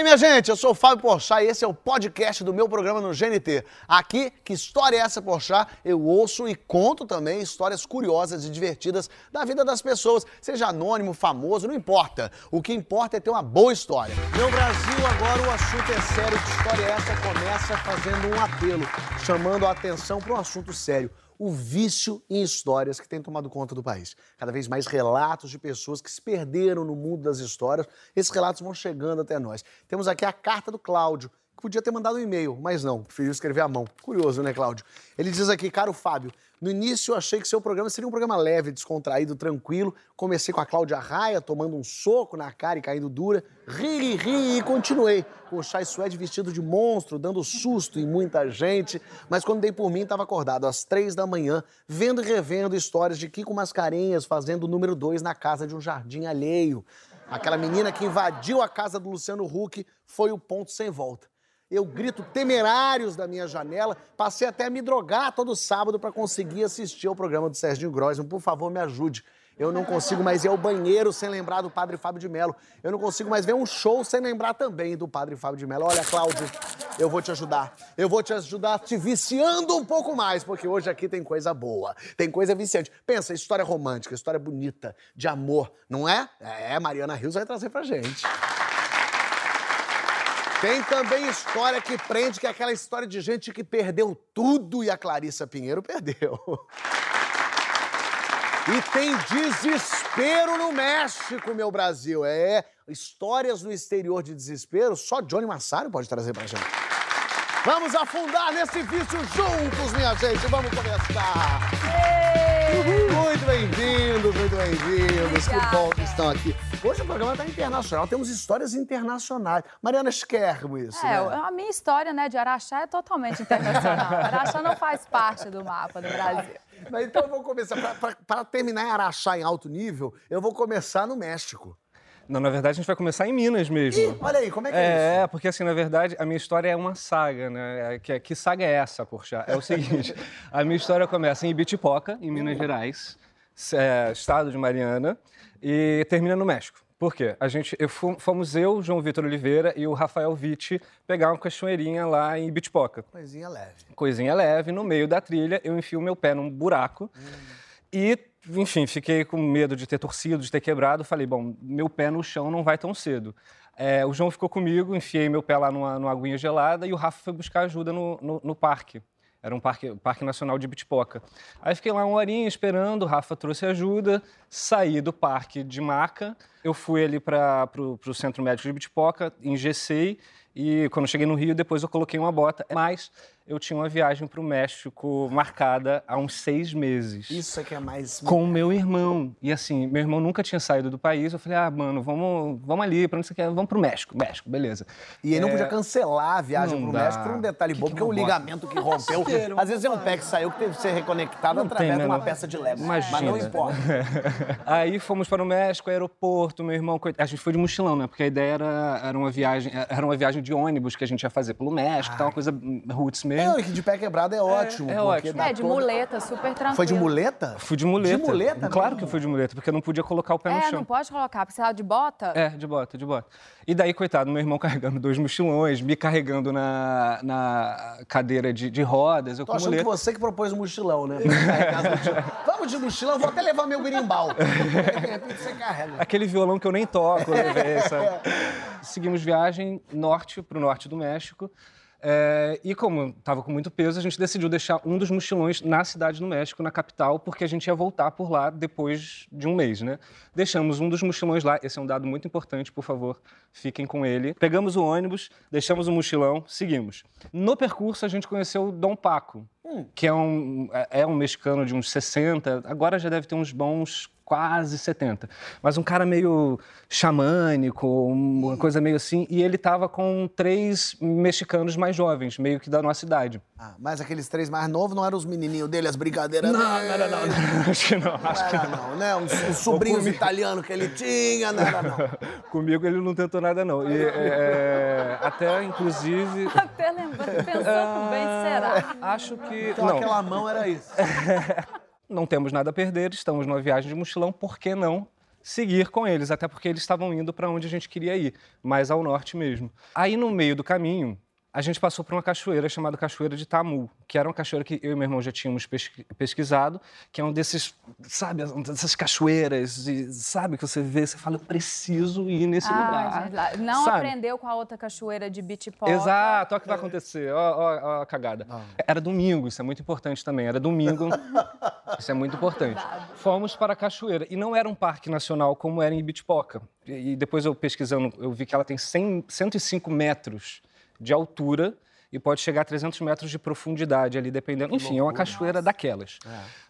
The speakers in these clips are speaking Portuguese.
Aí, minha gente, eu sou o Fábio Porchat e esse é o podcast do meu programa no GNT. Aqui, que história é essa, Porchat? Eu ouço e conto também histórias curiosas e divertidas da vida das pessoas, seja anônimo, famoso, não importa. O que importa é ter uma boa história. Meu Brasil, agora o assunto é sério. Que história é essa? Começa fazendo um apelo, chamando a atenção para um assunto sério o vício em histórias que tem tomado conta do país. Cada vez mais relatos de pessoas que se perderam no mundo das histórias. Esses relatos vão chegando até nós. Temos aqui a carta do Cláudio, podia ter mandado um e-mail, mas não, preferiu escrever à mão. Curioso, né, Cláudio? Ele diz aqui, caro Fábio, no início eu achei que seu programa seria um programa leve, descontraído, tranquilo. Comecei com a Cláudia Raia, tomando um soco na cara e caindo dura. Ri, ri e continuei. Com o Chai Suede vestido de monstro, dando susto em muita gente. Mas quando dei por mim, estava acordado às três da manhã, vendo e revendo histórias de Kiko Mascarenhas fazendo o número dois na casa de um jardim alheio. Aquela menina que invadiu a casa do Luciano Huck foi o ponto sem volta eu grito temerários da minha janela. Passei até a me drogar todo sábado para conseguir assistir ao programa do Serginho Grossman. Por favor, me ajude. Eu não consigo mais ir ao banheiro sem lembrar do Padre Fábio de Mello. Eu não consigo mais ver um show sem lembrar também do Padre Fábio de Mello. Olha, Cláudio, eu vou te ajudar. Eu vou te ajudar te viciando um pouco mais, porque hoje aqui tem coisa boa, tem coisa viciante. Pensa, história romântica, história bonita, de amor, não é? É, Mariana Rios vai trazer pra gente. Tem também história que prende, que é aquela história de gente que perdeu tudo e a Clarissa Pinheiro perdeu. E tem desespero no México, meu Brasil. É, histórias no exterior de desespero, só Johnny Massaro pode trazer pra gente. Vamos afundar nesse vício juntos, minha gente. Vamos começar. Muito bem-vindos, muito bem-vindos. Que bom estão aqui. Hoje o programa está internacional, temos histórias internacionais. Mariana Schermo, isso. É, né? a minha história né, de Araxá é totalmente internacional. Araxá não faz parte do mapa do Brasil. Mas então eu vou começar. Para terminar em Araxá em alto nível, eu vou começar no México. Não, na verdade, a gente vai começar em Minas mesmo. Ih, olha aí, como é que é, é isso? É, porque assim, na verdade, a minha história é uma saga, né? Que, que saga é essa, Porchat? É o seguinte, a minha história começa em Ibitipoca, em Minas Gerais, é, estado de Mariana, e termina no México. Por quê? A gente, eu, fomos eu, João Vitor Oliveira e o Rafael Vitti pegar uma cachoeirinha lá em Ibitipoca. Coisinha leve. Coisinha leve. No meio da trilha, eu enfio meu pé num buraco hum. e enfim, fiquei com medo de ter torcido, de ter quebrado. Falei, bom, meu pé no chão não vai tão cedo. É, o João ficou comigo, enfiei meu pé lá numa, numa aguinha gelada e o Rafa foi buscar ajuda no, no, no parque. Era um parque, parque nacional de Bitpoca. Aí fiquei lá uma horinha esperando, o Rafa trouxe ajuda, saí do parque de maca, eu fui ali para o centro médico de Bitpoca, engessei e quando cheguei no Rio, depois eu coloquei uma bota. Mas eu tinha uma viagem para o México marcada há uns seis meses. Isso é que é mais. Com o meu irmão. E assim, meu irmão nunca tinha saído do país. Eu falei, ah, mano, vamos, vamos ali, para onde você quer? Vamos para o México. México, beleza. E ele não podia cancelar a viagem para o México por um detalhe bom, porque o ligamento que rompeu. às vezes é um pé que saiu que teve que ser reconectado não através de uma peça de Lego. Imagina. Mas não importa. Aí fomos para o México, aeroporto, meu irmão. A gente foi de mochilão, né? Porque a ideia era, era uma viagem, era uma viagem de ônibus que a gente ia fazer pelo México, ah. tal, uma coisa roots mesmo. Não, e que de pé quebrado é ótimo. É, é ótimo. É, de toda... muleta, super tranquilo. Foi de muleta? Fui de muleta. De muleta Claro mesmo? que fui de muleta, porque eu não podia colocar o pé é, no chão. É, não pode colocar, porque você tava de bota? É, de bota, de bota. E daí, coitado, meu irmão carregando dois mochilões, me carregando na, na cadeira de, de rodas. Eu Tô com achando muleta. que você que propôs o mochilão, né? Vamos de mochilão, vou até levar meu berimbau. De repente você carrega. Aquele violão que eu nem toco, levei, sabe? Seguimos viagem norte, pro norte do México. É, e como estava com muito peso, a gente decidiu deixar um dos mochilões na cidade do México, na capital, porque a gente ia voltar por lá depois de um mês, né? Deixamos um dos mochilões lá, esse é um dado muito importante, por favor, fiquem com ele. Pegamos o ônibus, deixamos o mochilão, seguimos. No percurso, a gente conheceu Dom Paco, hum. que é um, é um mexicano de uns 60, agora já deve ter uns bons quase 70. Mas um cara meio xamânico, uma coisa meio assim. E ele tava com três mexicanos mais jovens, meio que da nossa idade. Ah, mas aqueles três mais novos não eram os menininhos dele, as brincadeiras Não, dele? não era não. não. Acho que não, acho que Não era não, né? Os, os sobrinhos italianos que ele tinha, não era não. Comigo ele não tentou nada, não. E, é, até, inclusive, Até lembrando, pensando bem, será? acho que... Então não, aquela mão era isso. não temos nada a perder, estamos numa viagem de mochilão, por que não seguir com eles? Até porque eles estavam indo para onde a gente queria ir, mais ao norte mesmo. Aí, no meio do caminho, a gente passou por uma cachoeira chamada Cachoeira de Tamu, que era uma cachoeira que eu e meu irmão já tínhamos pesqui- pesquisado, que é um desses, sabe, dessas cachoeiras, e, sabe, que você vê, você fala, eu preciso ir nesse Ah, lugar. gente, não Sabe? aprendeu com a outra cachoeira de beach pop. Exato, olha o que vai acontecer, ó, ó, ó a cagada. Era domingo, isso é muito importante também, era domingo, isso é muito importante. Fomos para a cachoeira, e não era um parque nacional como era em Ibitipoca. E e depois eu pesquisando, eu vi que ela tem 100, 105 metros de altura e pode chegar a 300 metros de profundidade ali, dependendo. Enfim, é uma cachoeira daquelas.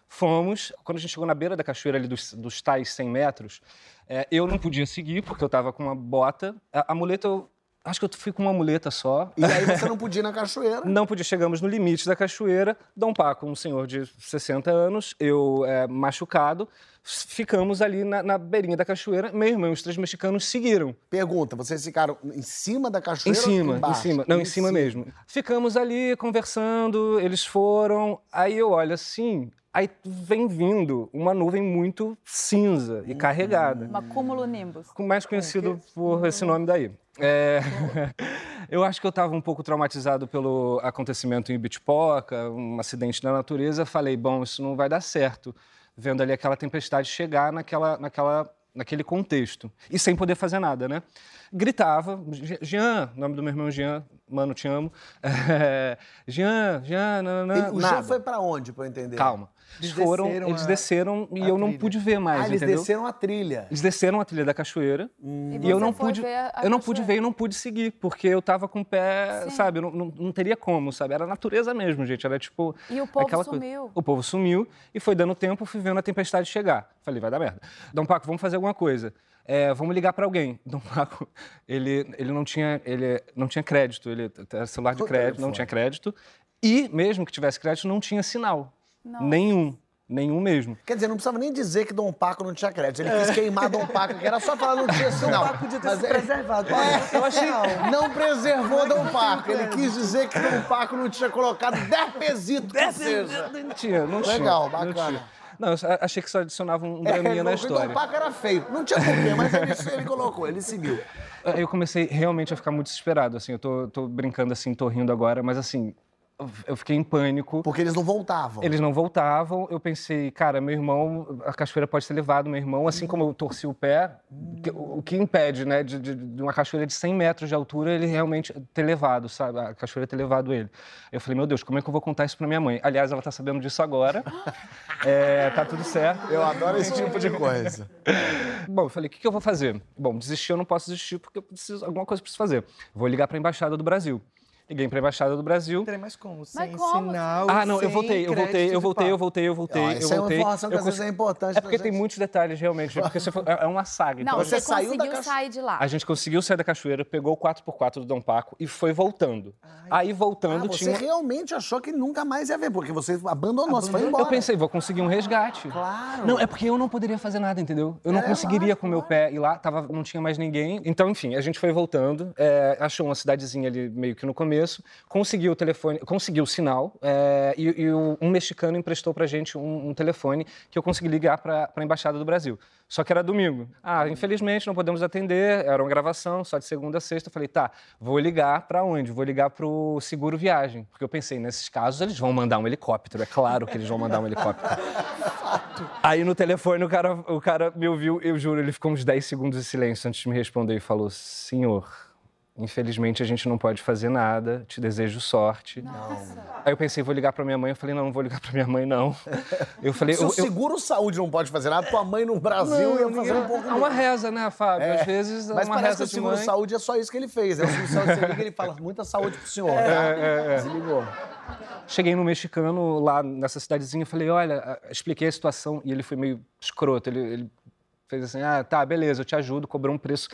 Fomos, quando a gente chegou na beira da cachoeira ali dos, dos tais 100 metros, é, eu não podia seguir porque eu estava com uma bota. A, a muleta, eu acho que eu fui com uma muleta só. E aí você não podia ir na cachoeira. Não podia, chegamos no limite da cachoeira. Dom Paco, um senhor de 60 anos, eu é, machucado, ficamos ali na, na beirinha da cachoeira. Meu irmão e os três mexicanos seguiram. Pergunta, vocês ficaram em cima da Em cachoeira ou cima, em cima. Não, em cima mesmo. Ficamos ali conversando, eles foram. Aí eu olho assim, aí vem vindo uma nuvem muito cinza e carregada. Uma cúmulo nimbus. com- mais conhecido por esse nome daí. É, eu acho que eu estava um pouco traumatizado pelo acontecimento em Bitpoca, um acidente na natureza. Falei, bom, isso não vai dar certo. Vendo ali aquela tempestade chegar naquela, naquela, naquele contexto. E sem poder fazer nada, né? Gritava, "Je- Jean, nome do meu irmão Jean, mano, te amo. É, Jean, Jean, nananã, Ele- o nada. Jean foi pra onde, pra eu entender? Calma. Eles foram, desceram eles a- desceram e a eu não trilha. pude ver mais, Ah, eles entendeu? desceram a trilha. Eles desceram a trilha da cachoeira E e eu não foi pude, ver a eu não pude ver e não pude seguir, porque eu tava com o pé, Sim. sabe, eu não, não, não teria como, sabe? Era a natureza mesmo, gente, era tipo E o povo aquela coisa. sumiu. O povo sumiu e foi dando tempo, fui vendo a tempestade chegar. Falei, vai dar merda. Dom Paco, vamos fazer alguma coisa. É, vamos ligar para alguém. Dom Paco, ele, ele não tinha, ele não tinha crédito, ele era celular de crédito, não tinha crédito e mesmo que tivesse crédito não tinha sinal, Nossa. nenhum, nenhum mesmo. Quer dizer, não precisava nem dizer que Dom Paco não tinha crédito. Ele quis queimar Dom Paco, que era só falar não tinha sinal. Paco podia ter Mas se é- preservado. É, eu achei. Não. Não preservou Dom Paco. Ele quis dizer que Dom Paco não tinha colocado 10 pesitos. Não tinha, não tinha. Legal, não bacana. Não, eu achei que só adicionava um É, draminha na o história. Dom Paco era feio. Não tinha porquê, mas ele, ele colocou, ele seguiu. Eu comecei realmente a ficar muito desesperado, assim, eu tô, tô brincando assim, tô rindo agora, mas assim, eu fiquei em pânico. Porque eles não voltavam. Eles não voltavam, eu pensei, cara, meu irmão, a cachoeira pode ter levado meu irmão, assim como eu torci o pé, o que impede, né, de, de- de uma cachoeira de 100 metros de altura, ele realmente ter levado, sabe, a cachoeira ter levado ele. Eu falei, meu Deus, como é que eu vou contar isso pra minha mãe? Aliás, ela tá sabendo disso agora, É, tá tudo certo. Eu adoro esse tipo de coisa. Bom, eu falei, o que, que eu vou fazer? Bom, desistir eu não posso desistir porque eu preciso, alguma coisa eu preciso fazer. Vou ligar para a Embaixada do Brasil. Liguei para a Embaixada do Brasil. Não tem mais como. Sem como? sinal. Ah, não, eu voltei, eu voltei, eu voltei, eu voltei, eu voltei, Ó, eu isso é uma voltei. informação que às vezes é importante É porque tem muitos detalhes, realmente. Porque você foi- é é uma saga. Não, então, você, você saiu da conseguiu cacho- sair de lá. A gente conseguiu sair da cachoeira, pegou o 4x4 do Dom Paco e foi voltando. Aí Ah, voltando você tinha. realmente achou que nunca mais ia ver, porque você abandonou, você foi embora. Eu pensei, vou conseguir um resgate. Claro. Não, é porque eu não poderia fazer nada, entendeu? Eu não É, conseguiria com o meu pé ir lá, tava, não tinha mais ninguém. Então, enfim, a gente foi voltando, é, achou uma cidadezinha ali meio que no começo, conseguiu o telefone, conseguiu o sinal, é, e, e o- um mexicano emprestou pra gente um, um telefone que eu consegui ligar pra, pra Embaixada do Brasil. Só que era domingo. Ah, infelizmente não podemos atender, era uma gravação, só de segunda a sexta. Eu falei, tá, vou ligar pra onde? Vou ligar pro Seguro Viagem. Porque eu pensei, nesses casos eles vão mandar um helicóptero, é claro que eles vão mandar um helicóptero. Aí no telefone o cara, o cara me ouviu, eu juro, ele ficou uns 10 segundos de silêncio antes de me responder e falou: Senhor, infelizmente a gente não pode fazer nada, te desejo sorte. Aí eu pensei, vou ligar pra minha mãe. Eu falei: Não, não vou ligar pra minha mãe, não. Eu falei: Se eu, o eu, seguro saúde não pode fazer nada, tua mãe no Brasil ia fazer um pouco É uma reza, né, Fábio? Às vezes é Mas uma parece que reza o seguro mãe. saúde é só isso que ele fez. né? O seguro saúde você liga ele fala muita saúde pro senhor. né? Desligou. Cheguei no mexicano lá nessa cidadezinha, falei, olha, expliquei a situação e ele foi meio escroto. Ele, ele fez assim, ah, tá, beleza, eu te ajudo, cobrou um preço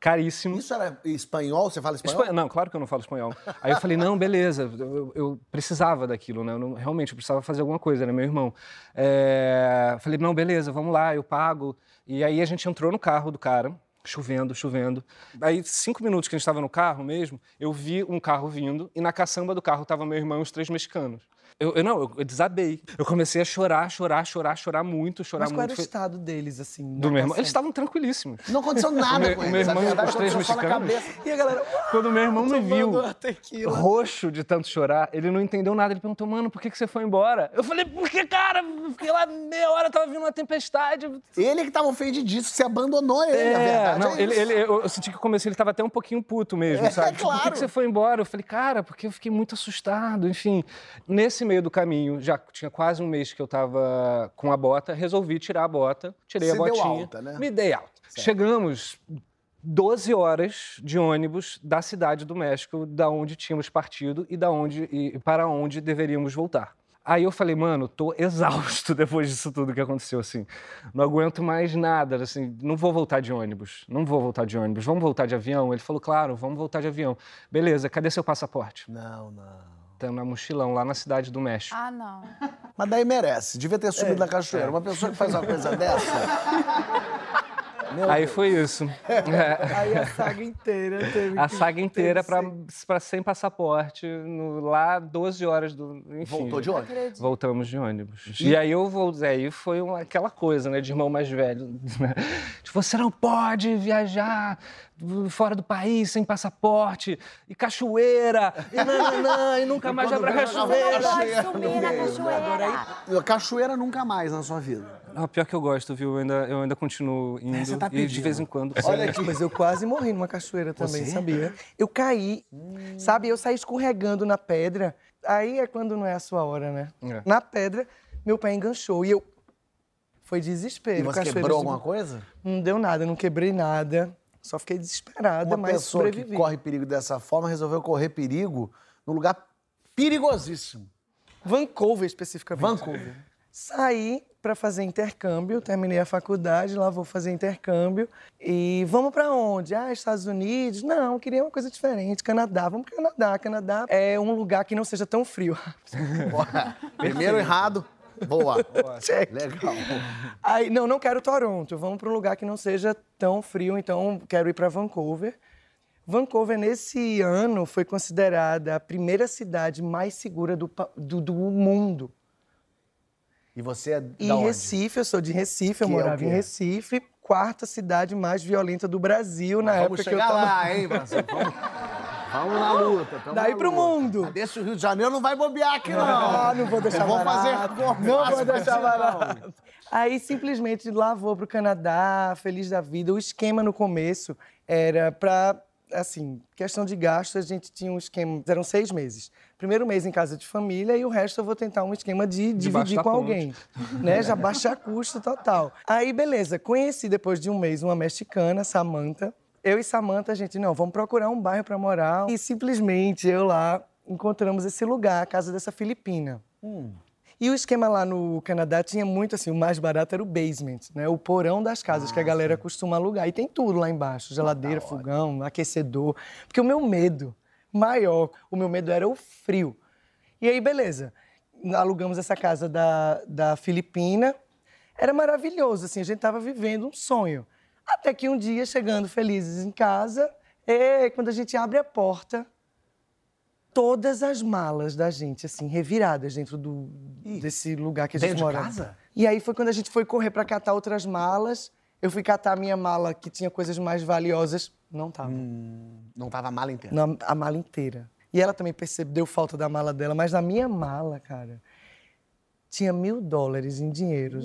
caríssimo. Isso era espanhol? Você fala espanhol? Espanhol? Não, claro que eu não falo espanhol. Aí eu falei, não, beleza, eu, eu- precisava daquilo, né? Eu não- realmente, eu precisava fazer alguma coisa, era meu irmão. É, falei, não, beleza, vamos lá, eu pago. E aí a gente entrou no carro do cara, chovendo, chovendo. Aí, cinco minutos que a gente estava no carro mesmo, eu vi um carro vindo e na caçamba do carro tava meu irmão e os três mexicanos. Eu, eu não, eu, eu desabei. Eu comecei a chorar, chorar, chorar, chorar muito, chorar Mas qual era muito. o Foi- estado deles, assim? na Do meu irmão. Eles estavam tranquilíssimos. Não aconteceu nada meu- com o eles. meu irmão e os três na mexicanos. E a galera, Quando meu irmão me viu roxo de tanto chorar, ele não entendeu nada. Ele perguntou, mano, por que, que você foi embora? Eu falei, porque, cara, fiquei lá meia hora, tava vindo uma tempestade. Ele que tava ofendidíssimo, você abandonou ele, a É, verdade não, é ele, ele- eu, eu senti que começo ele tava até um pouquinho puto mesmo, É, sabe? Tipo, por que, claro. que você foi embora? Eu falei, cara, porque eu fiquei muito assustado, enfim. Nesse meio do caminho, já tinha quase um mês que eu tava com a bota, resolvi tirar a bota, tirei Você a deu botinha. alta, né? Me dei alta. Chegamos 12 horas de ônibus da cidade do México, da onde tínhamos partido e da onde e para onde deveríamos voltar. Aí eu falei, mano, tô exausto depois disso tudo que aconteceu, assim. Não aguento mais nada, assim, não vou voltar de ônibus, não vou voltar de ônibus, vamos voltar de avião? Ele falou, claro, vamos voltar de avião. Beleza, cadê seu passaporte? Não, não. Na mochilão, lá na cidade do México. Ah, não. Mas daí merece. Devia ter subido É. na cachoeira. Uma pessoa que faz uma coisa dessa. Meu Aí Deus. foi isso. É. Aí a saga inteira teve A que saga inteira para sem passaporte, no- lá 12 horas do. Enfim, Voltou de? Acredito. Voltamos de ônibus. E aí eu vou dizer, aí foi uma- aquela coisa, né, de irmão mais velho. Tipo, você não pode viajar fora do país sem passaporte, e cachoeira, e nananã, e nunca mais vai pra cachoeira. Pode sumir na cachoeira. Cachoeira nunca mais na sua vida. Ah, pior que eu gosto, viu? Eu ainda, eu ainda continuo indo. você tá e de pedindo. vez em quando. Olha aqui. Mas eu quase morri numa cachoeira também, Você? sabia? Eu caí, sabe? Eu saí escorregando na pedra. Aí é quando não é a sua hora, né? É. Na pedra, meu pé enganchou e eu... Foi desespero. E você quebrou de- alguma coisa? Não deu nada, não quebrei nada. Só fiquei desesperada, Uma mas pessoa que corre perigo dessa forma resolveu correr perigo num lugar perigosíssimo. Vancouver, especificamente. Vancouver. Saí para fazer intercâmbio, terminei a faculdade, lá vou fazer intercâmbio. E vamos para onde? Ah, Estados Unidos? Não, queria uma coisa diferente. Canadá, vamos para Canadá. Canadá é um lugar que não seja tão frio. Primeiro errado. Boa. Check. Legal. Aí, não, não quero Toronto. Vamos para um lugar que não seja tão frio, então quero ir para Vancouver. Vancouver, nesse ano, foi considerada a primeira cidade mais segura do, do, do mundo. E você é E onde? Recife, eu sou de Recife, eu Que é o morava em quê? Recife, quarta cidade mais violenta do Brasil na Vamos época que eu chegar tava. lá, hein, Brasil? Vamos, vamos na luta. Daí na pro luta. mundo. Ah, Desse Rio de Janeiro não vai bobear aqui, não. Ah, não vou deixar vou barato. fazer Não vou deixar barato. Aí simplesmente lá vou pro Canadá, feliz da vida. O esquema no começo era pra, assim, questão de gasto, a gente tinha um esquema, eram seis meses. Primeiro mês em casa de família e o resto eu vou tentar um esquema de dividir baixar com ponte. alguém, né? Já baixar custo total. Aí, beleza, conheci depois de um mês uma mexicana, Samantha. Eu e Samantha, a gente, não, vamos procurar um bairro para morar. E simplesmente eu lá encontramos esse lugar, a casa dessa filipina. E o esquema lá no Canadá tinha muito assim, o mais barato era o basement, né? O porão das casas que a galera costuma alugar. E tem tudo lá embaixo, geladeira, fogão, aquecedor. Porque o meu medo maior, o meu medo era o frio. E aí, beleza. Alugamos essa casa da, da Filipina. Era maravilhoso, assim, a gente tava vivendo um sonho. Até que um dia, chegando felizes em casa, é, quando a gente abre a porta, todas as malas da gente, assim, reviradas dentro do, desse lugar que a gente Dentro de morava. casa? E aí foi quando a gente foi correr para catar outras malas. Eu fui catar a minha mala, que tinha coisas mais valiosas. Não tava. Não tava a mala inteira. Na- a mala inteira. E ela também percebeu falta da mala dela, mas na minha mala, cara, tinha mil dólares em dinheiro.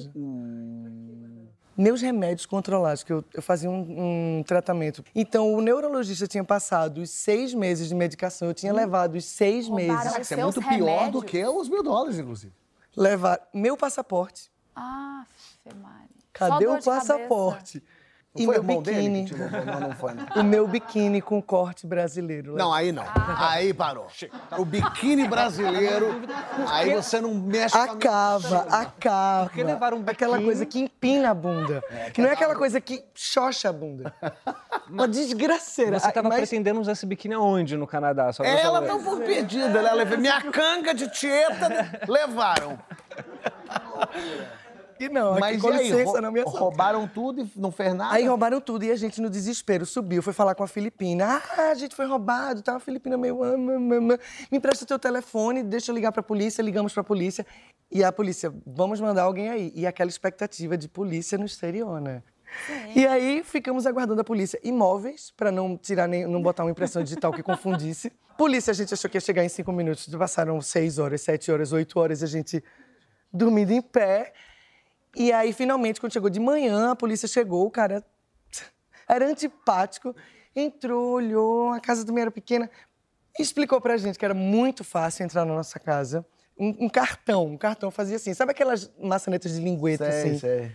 Meus remédios controlados, que eu, eu fazia um, um tratamento. Então, o neurologista tinha passado os seis meses de medicação, eu tinha levado os seis Roubaram meses. Isso é muito pior do remédios? que os mil dólares, inclusive. Levar meu passaporte. Ah. Cadê Só o de cabeça. Passaporte? E foi meu irmão dele biquíni. que te levou? Não, não foi. Não. O meu biquíni com corte brasileiro. Não, aí não. Aí parou. O biquíni brasileiro, aí você não mexe com a minha Acaba, acaba. que levaram um Aquela biquíni? coisa que empina a bunda. não é aquela coisa que xoxa a bunda. Uma desgraceira. Você tava Mas- pretendendo usar esse biquíni aonde no Canadá? Só Ela tá um pouco perdida, ela levou minha canga de tieta, levaram. E não, aqui, Mas com e aí, licença, não me assusta. roubaram tudo e não fez nada? Aí roubaram tudo e a gente, no desespero, subiu, foi falar com a Filipina. Ah, a gente foi roubado, tá? A Filipina meio. ah. Me empresta o teu telefone, deixa eu ligar pra polícia. Ligamos pra polícia. E a polícia, vamos mandar alguém aí. E aquela expectativa de polícia no exterior, né? E aí ficamos aguardando a polícia imóveis pra não tirar nem, não botar uma impressão digital que confundisse. Polícia, a gente achou que ia chegar em cinco minutos. Passaram seis horas, sete horas, oito horas, a gente dormindo em pé. E aí, finalmente, quando chegou de manhã, a polícia chegou, o cara era antipático, entrou, olhou, a casa também era pequena, e explicou pra gente que era muito fácil entrar na nossa casa. Um, um cartão, um cartão fazia assim, sabe aquelas maçanetas de lingueta, Sei, assim? sei.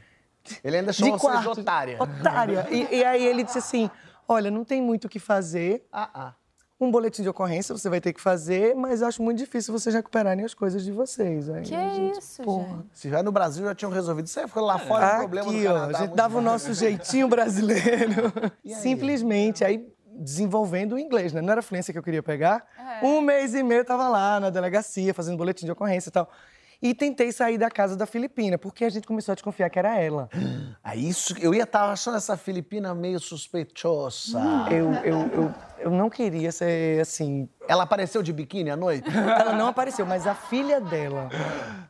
Ele ainda De chamou de quarto. otária. Otária. E, e aí ele disse assim, olha, não tem muito o que fazer, Ah, ah. Um boletim de ocorrência você vai ter que fazer, mas acho muito difícil vocês recuperarem as coisas de vocês. Aí Que a gente, isso, porra. gente? Se já no Brasil já tinham resolvido. Isso aí ficou lá fora é um problema Aqui, no ó, Canadá. a gente dava o nosso jeitinho brasileiro. Simplesmente, aí desenvolvendo o inglês, né? Não era fluência que eu queria pegar. Um mês e meio eu tava lá na delegacia, fazendo boletim de ocorrência e tal. E tentei sair da casa da Filipina, porque a gente começou a desconfiar que era ela. Ah, isso, eu ia estar achando essa Filipina meio suspeitosa. Eu, eu, eu, eu não queria ser assim. Ela apareceu de biquíni à noite? Ela não apareceu, mas a filha dela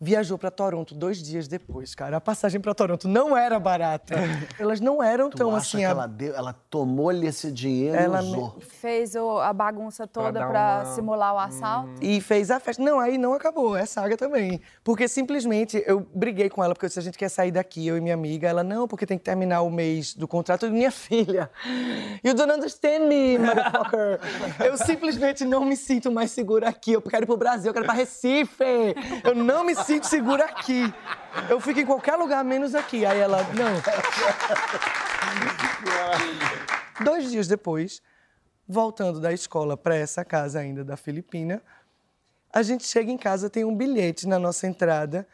viajou pra Toronto dois dias depois, cara. A passagem pra Toronto não era barata. Elas não eram Tu tão acha assim. que a- ela, deu, ela tomou-lhe esse dinheiro Ela e usou? Fez o- a bagunça toda dar pra uma- simular o assalto? E fez a festa. Não, aí não acabou, é saga também. Porque simplesmente eu briguei com ela, porque eu disse, a gente quer sair daqui, eu e minha amiga. Ela, não, porque tem que terminar o mês do contrato. Eu, minha filha, you don't understand me, motherfucker. eu simplesmente não me sinto mais segura aqui. Eu quero ir pro Brasil, eu quero ir pra Recife. Eu não me sinto segura aqui. Eu fico em qualquer lugar, menos aqui. Aí ela, não. Dois dias depois, voltando da escola para essa casa ainda da Filipina, a gente chega em casa, tem um bilhete na nossa entrada.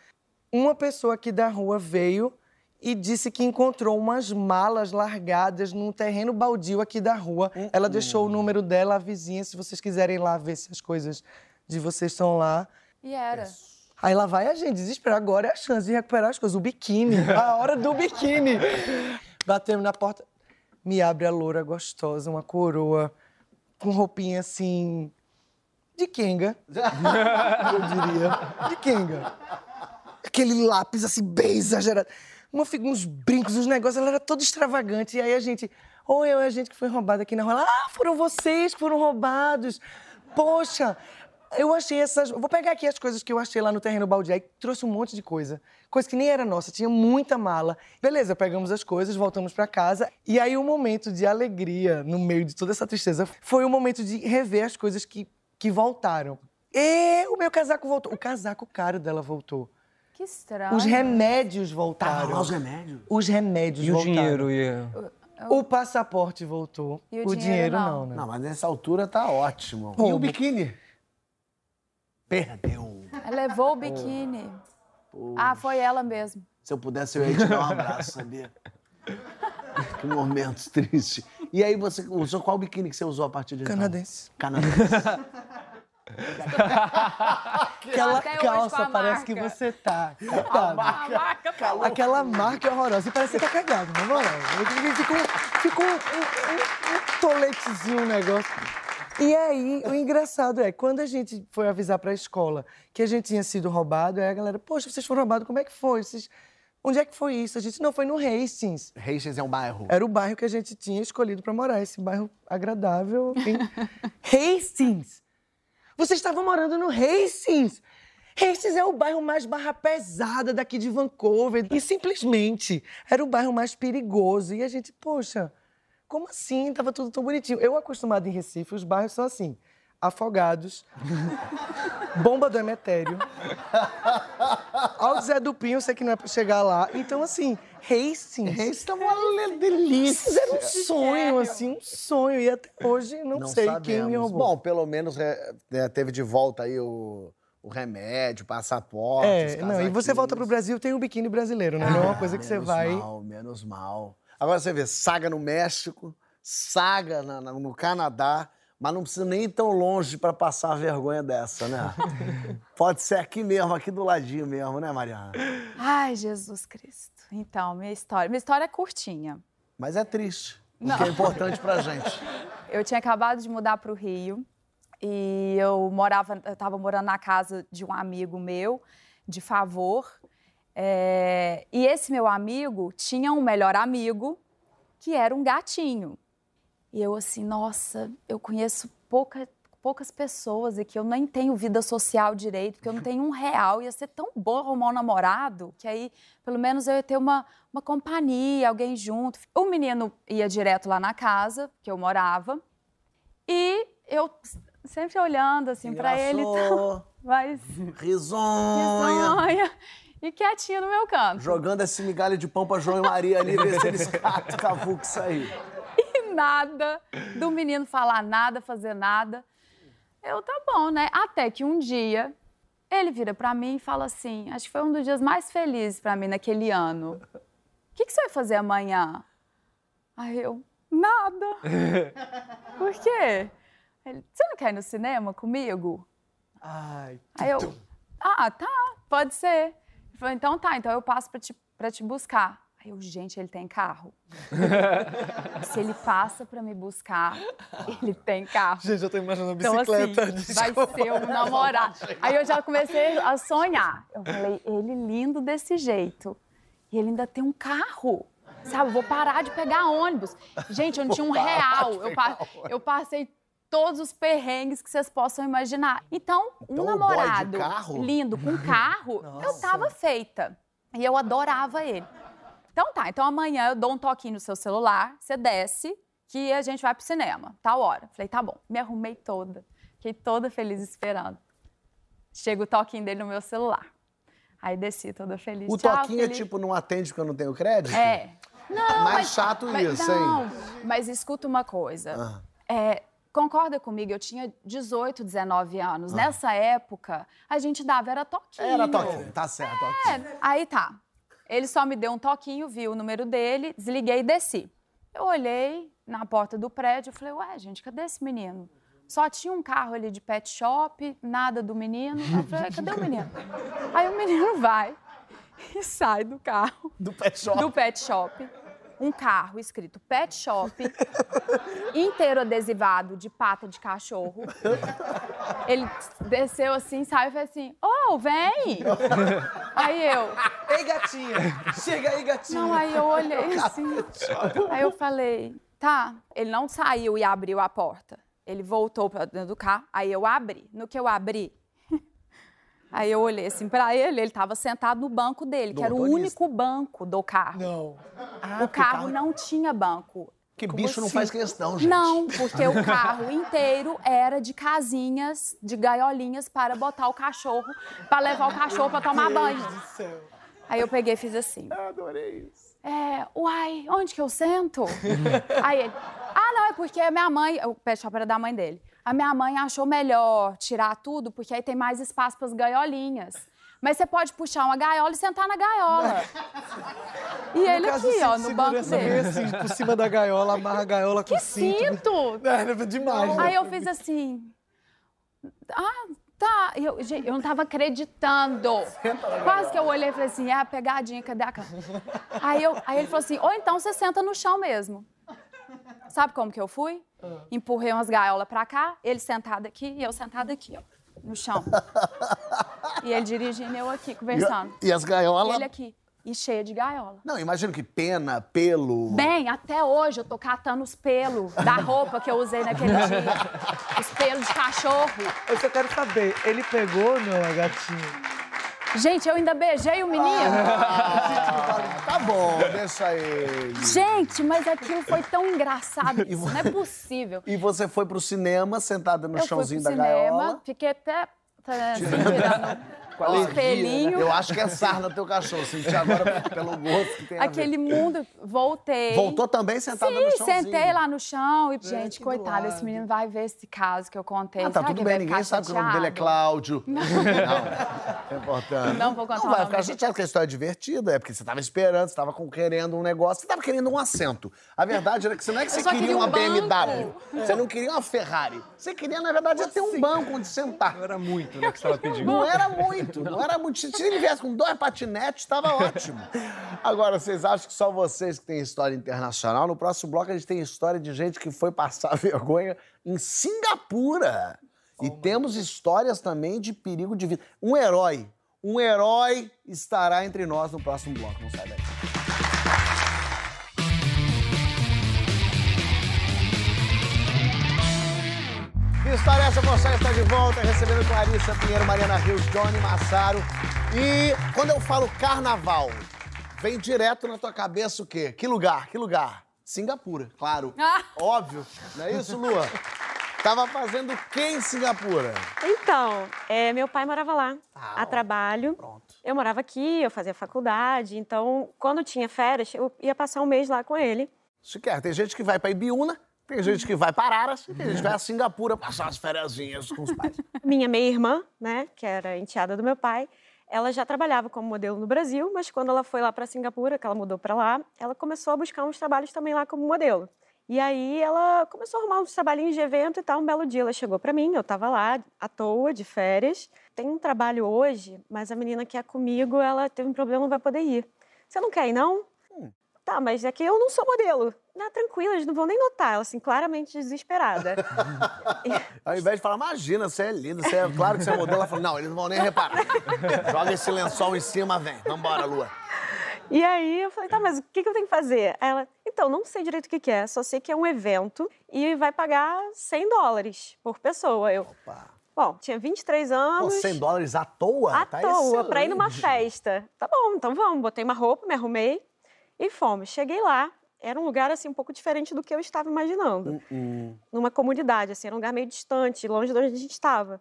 Uma pessoa aqui da rua veio e disse que encontrou umas malas largadas num terreno baldio aqui da rua. Ela deixou o número dela, a vizinha, se vocês quiserem lá ver se as coisas de vocês estão lá. E era. Aí lá vai a gente, desesperado. Agora é a chance de recuperar as coisas. O biquíni, a hora do biquíni. Batemos na porta. Me abre a loura gostosa, uma coroa, com roupinha assim. de Kenga. eu diria. De Kenga. Aquele lápis assim, bem exagerado. Uma, uns brincos, uns negócios, ela era toda extravagante. E aí a gente. Ou eu e a gente que foi roubada aqui na rua. Ela, ah, foram vocês que foram roubados. Poxa, eu achei essas. Vou pegar aqui as coisas que eu achei lá no terreno baldio. Aí trouxe um monte de coisa. Coisa que nem era nossa, tinha muita mala. Beleza, pegamos as coisas, voltamos pra casa. E aí, um momento de alegria no meio de toda essa tristeza foi o momento de rever as coisas que, que voltaram. E o meu casaco voltou. O casaco caro dela voltou. Que estranho. Os remédios voltaram. Lá os remédios. Os remédios E o voltaram. dinheiro? E... O passaporte voltou. E o dinheiro dinheiro não. não, né? Não, mas nessa altura tá ótimo. E Como? o biquíni? Perdeu. Ela levou o biquíni. Ah, foi ela mesmo. Se eu pudesse, eu ia te dar um abraço, sabia? que momentos tristes. E aí, você usou qual biquíni que você usou a partir de então? Canadense. Canadense. Aquela calça a parece marca. que você tá. cagado. Aquela marca é horrorosa. E parece que tá cagado, na moral. Fica um, fica um, um, um, um toletezinho, um negócio. E aí, o engraçado é, quando a gente foi avisar pra escola que a gente tinha sido roubado, aí a galera, poxa, vocês foram roubados, como é que foi? Vocês... Onde é que foi isso? A gente, não, foi no Hastings. Hastings é um bairro. Era o bairro que a gente tinha escolhido pra morar, esse bairro agradável. em Hastings! Vocês estavam morando no Hastings! Hastings é o bairro mais barra pesada daqui de Vancouver. E simplesmente era o bairro mais perigoso. E a gente, poxa, como assim? Tava tudo tão bonitinho. Eu, acostumado em Recife, os bairros são assim. Afogados, Bomba do Emetério, Alto Zé do Pinho, sei que não é pra chegar lá. Então, assim, Hastings. Esse tá uma delícia. Fizeram um sonho, assim, um sonho. E até hoje não, sei quem me roubou. Bom, pelo menos é, é, teve de volta aí o, o remédio, o passaporte. é, não, e você volta pro Brasil, tem o biquíni brasileiro, né? Não é uma coisa que você menos vai. mal, menos mal. Agora você vê, saga no México, saga na- na- no Canadá, mas não precisa nem ir tão longe pra passar a vergonha dessa, né? Pode ser aqui mesmo, aqui do ladinho mesmo, né, Mariana? Ai, Jesus Cristo. Então, minha história. Minha história é curtinha. Mas é triste, Não. porque é importante pra gente. Eu tinha acabado de mudar para o Rio e eu morava, eu estava morando na casa de um amigo meu, de favor. É, e esse meu amigo tinha um melhor amigo que era um gatinho. E eu assim, nossa, eu conheço pouca, poucas pessoas aqui, eu nem tenho vida social direito, porque eu não tenho um real. Ia ser tão bom arrumar um namorado, que aí pelo menos eu ia ter uma, uma companhia, alguém junto. O menino ia direto lá na casa, que eu morava, e eu sempre olhando assim para ele, e Engraçou, mas risonha, risonha e quietinha no meu canto. jogando esse migalha de pão pra João e Maria ali, ver se eles cavuco isso aí. E nada do menino falar nada, fazer nada. Eu, tá bom, né? Até que um dia ele vira pra mim e fala assim: acho que foi um dos dias mais felizes pra mim naquele ano. O que, que você vai fazer amanhã? Aí eu, nada. Por quê? Ele, você não quer ir no cinema comigo? Ai, Aí eu, ah, tá, pode ser. Ele falou, então tá, então eu passo pra te, pra te buscar. Aí eu, gente, ele tem carro. Se ele passa pra me buscar, ele tem carro. gente, eu tô imaginando Então, bicicleta. assim, vai ser um namorado. Aí eu já comecei a sonhar. Eu falei, ele lindo desse jeito. E ele ainda tem um carro. Sabe, eu vou parar de pegar ônibus. Gente, eu não tinha um real. Eu, pa- eu passei todos os perrengues que vocês possam imaginar. Então, um Então, namorado carro? lindo com carro, eu tava feita. E eu adorava ele. Então tá, então amanhã eu dou um toquinho no seu celular, você desce, que a gente vai pro cinema, tal hora. Falei, tá bom. Me arrumei toda. Fiquei toda feliz esperando. Chega o toquinho dele no meu celular. Aí desci toda feliz. O Tchau, toquinho é Felipe. tipo, não atende porque eu não tenho crédito? É. Não, Mais mas- chato mas- isso, não, hein? Mas escuta uma coisa. Ah. É, concorda comigo, eu tinha 18, 19 anos. Nessa época, a gente dava, era toquinho. Ah. Era toquinho, tá certo, toquinho. É, aí tá. Ele só me deu um toquinho, viu o número dele, desliguei e desci. Eu olhei na porta do prédio e falei, ué, gente, cadê esse menino? Só tinha um carro ali de pet shop, nada do menino. Aí Eu falei, cadê o menino? Aí o menino vai e sai do carro, Do pet shop. do pet shop. Um carro escrito pet shop, inteiro adesivado de pata de cachorro. Ele desceu assim, saiu e fez assim, oh, vem! Aí eu, Ei, gatinha! Chega aí, gatinha! não, aí eu olhei assim. Aí eu falei, tá. Ele não saiu e abriu a porta. Ele voltou para dentro do carro. Aí eu abri. No que eu abri, aí eu olhei assim pra ele. Ele estava sentado no banco dele, Do que era o motorista. único banco do carro. Não. o carro não tinha banco. Que Como bicho não assim? faz questão, gente. Não, porque o carro inteiro era de casinhas, de gaiolinhas para botar o cachorro, para levar o cachorro para tomar banho. do céu. Aí eu peguei e fiz assim. Adorei isso. É, uai, onde que eu sento? Aí ele, ah, não, é porque a minha mãe, o pet shop era da mãe dele. A minha mãe achou melhor tirar tudo, porque aí tem mais espaço para as gaiolinhas. Mas você pode puxar uma gaiola e sentar na gaiola. E ele caso, aqui, o ó, no banco dele. assim, por cima da gaiola, amarra a gaiola com Que cinto. cinto! É, demais, né? Aí eu fiz assim. Ah, tá. Eu, gente, eu não tava acreditando. Quase que eu olhei e falei assim: é a pegadinha, cadê a cama? Aí, eu, aí ele falou assim: ou então você senta no chão mesmo. Sabe como que eu fui? Empurrei umas gaiolas pra cá, ele sentado aqui e eu sentada aqui, ó, no chão. E ele dirigindo e eu aqui, conversando. E, e as gaiolas. Ele aqui, e cheia de gaiola. Não, imagino que pena, pelo. Bem, até hoje eu tô catando os pelos da roupa que eu usei naquele dia. Os pelos de cachorro. Eu só quero saber, ele pegou ou não a gatinha? Gente, eu ainda beijei o menino. Ah, tá bom, deixa ele. Gente, mas aquilo foi tão engraçado. Vo- Não é possível. E você foi pro cinema, sentada no eu fui chãozinho pro da cinema, gaiola. fiquei até tá, assim, tirando o espelhinho. Eu acho que é sarna teu cachorro. Senti agora pelo gosto que tem a. Aquele mundo, voltei. Voltou também sentada no Sim, chãozinho? sentei lá no chão e, gente, coitado, do esse menino vai ver esse caso que eu contei. Ah, tá Será tudo que bem, ninguém sabe que o nome dele é? Cláudio. Não, é importante. Não vou contar Não vai ficar chateado, porque a história é divertida, é porque você tava esperando, você tava com- querendo um negócio, você tava querendo um assento. A verdade era que você não é que você queria, queria um uma BMW, banco. você não queria uma Ferrari. Você queria, na verdade, é ter um banco onde sentar. Não era muito, né, que você estava pedindo. Não era muito, não era muito. Se ele viesse com dois patinetes, estava ótimo. Agora, vocês acham que só vocês que têm história internacional? No próximo bloco a gente tem história de gente que foi passar vergonha em Singapura. E temos histórias também de perigo de vida. Um herói, um herói estará entre nós no próximo bloco. Não sai daí. História é essa? Você está de volta, recebendo Clarissa Pinheiro, Mariana Rios, Johnny Massaro. E quando eu falo carnaval, vem direto na tua cabeça o quê? Que lugar? Que lugar? Singapura, claro. Ah. Óbvio. Não é isso, Lua? Tava fazendo o em Singapura? Então, é, meu pai morava lá, Ah, a trabalho. Pronto. Eu morava aqui, eu fazia faculdade, então, quando tinha férias, eu ia passar um mês lá com ele. Se quer. Tem gente que vai pra Ibiúna, tem gente que vai para Araras e tem gente que vai a Singapura passar as férias com os pais. Minha meia-irmã, né, que era enteada do meu pai, ela já trabalhava como modelo no Brasil, mas quando ela foi lá para Singapura, que ela mudou para lá, ela começou a buscar uns trabalhos também lá como modelo. E aí ela começou a arrumar uns trabalhinhos de evento e tal. Um belo dia ela chegou para mim, eu estava lá à toa, de férias. Tem um trabalho hoje, mas a menina que é comigo, ela teve um problema, não vai poder ir. Você não quer ir, não? Tá, mas é que eu não sou modelo. Não, tranquila, eles não vão nem notar. Ela, assim, claramente desesperada. Ao invés de falar, imagina, você é lindo, você é claro que você é modelo, ela falou, não, eles não vão nem reparar. Joga esse lençol em cima, vem. Vambora, Lua. E aí eu falei, tá, mas o que, que eu tenho que fazer? Aí ela, então, não sei direito o que, que é, só sei que é um evento e vai pagar 100 dólares por pessoa. Eu, Opa. bom, tinha 23 Pô, anos. 100 dólares à toa? à tá toa, pra ir numa excelente. festa. Tá bom, então vamos. Botei uma roupa, me arrumei e fomos. Cheguei lá, era um lugar assim um pouco diferente do que eu estava imaginando. Hum, Numa comunidade, assim, era um lugar meio distante, longe de onde a gente estava.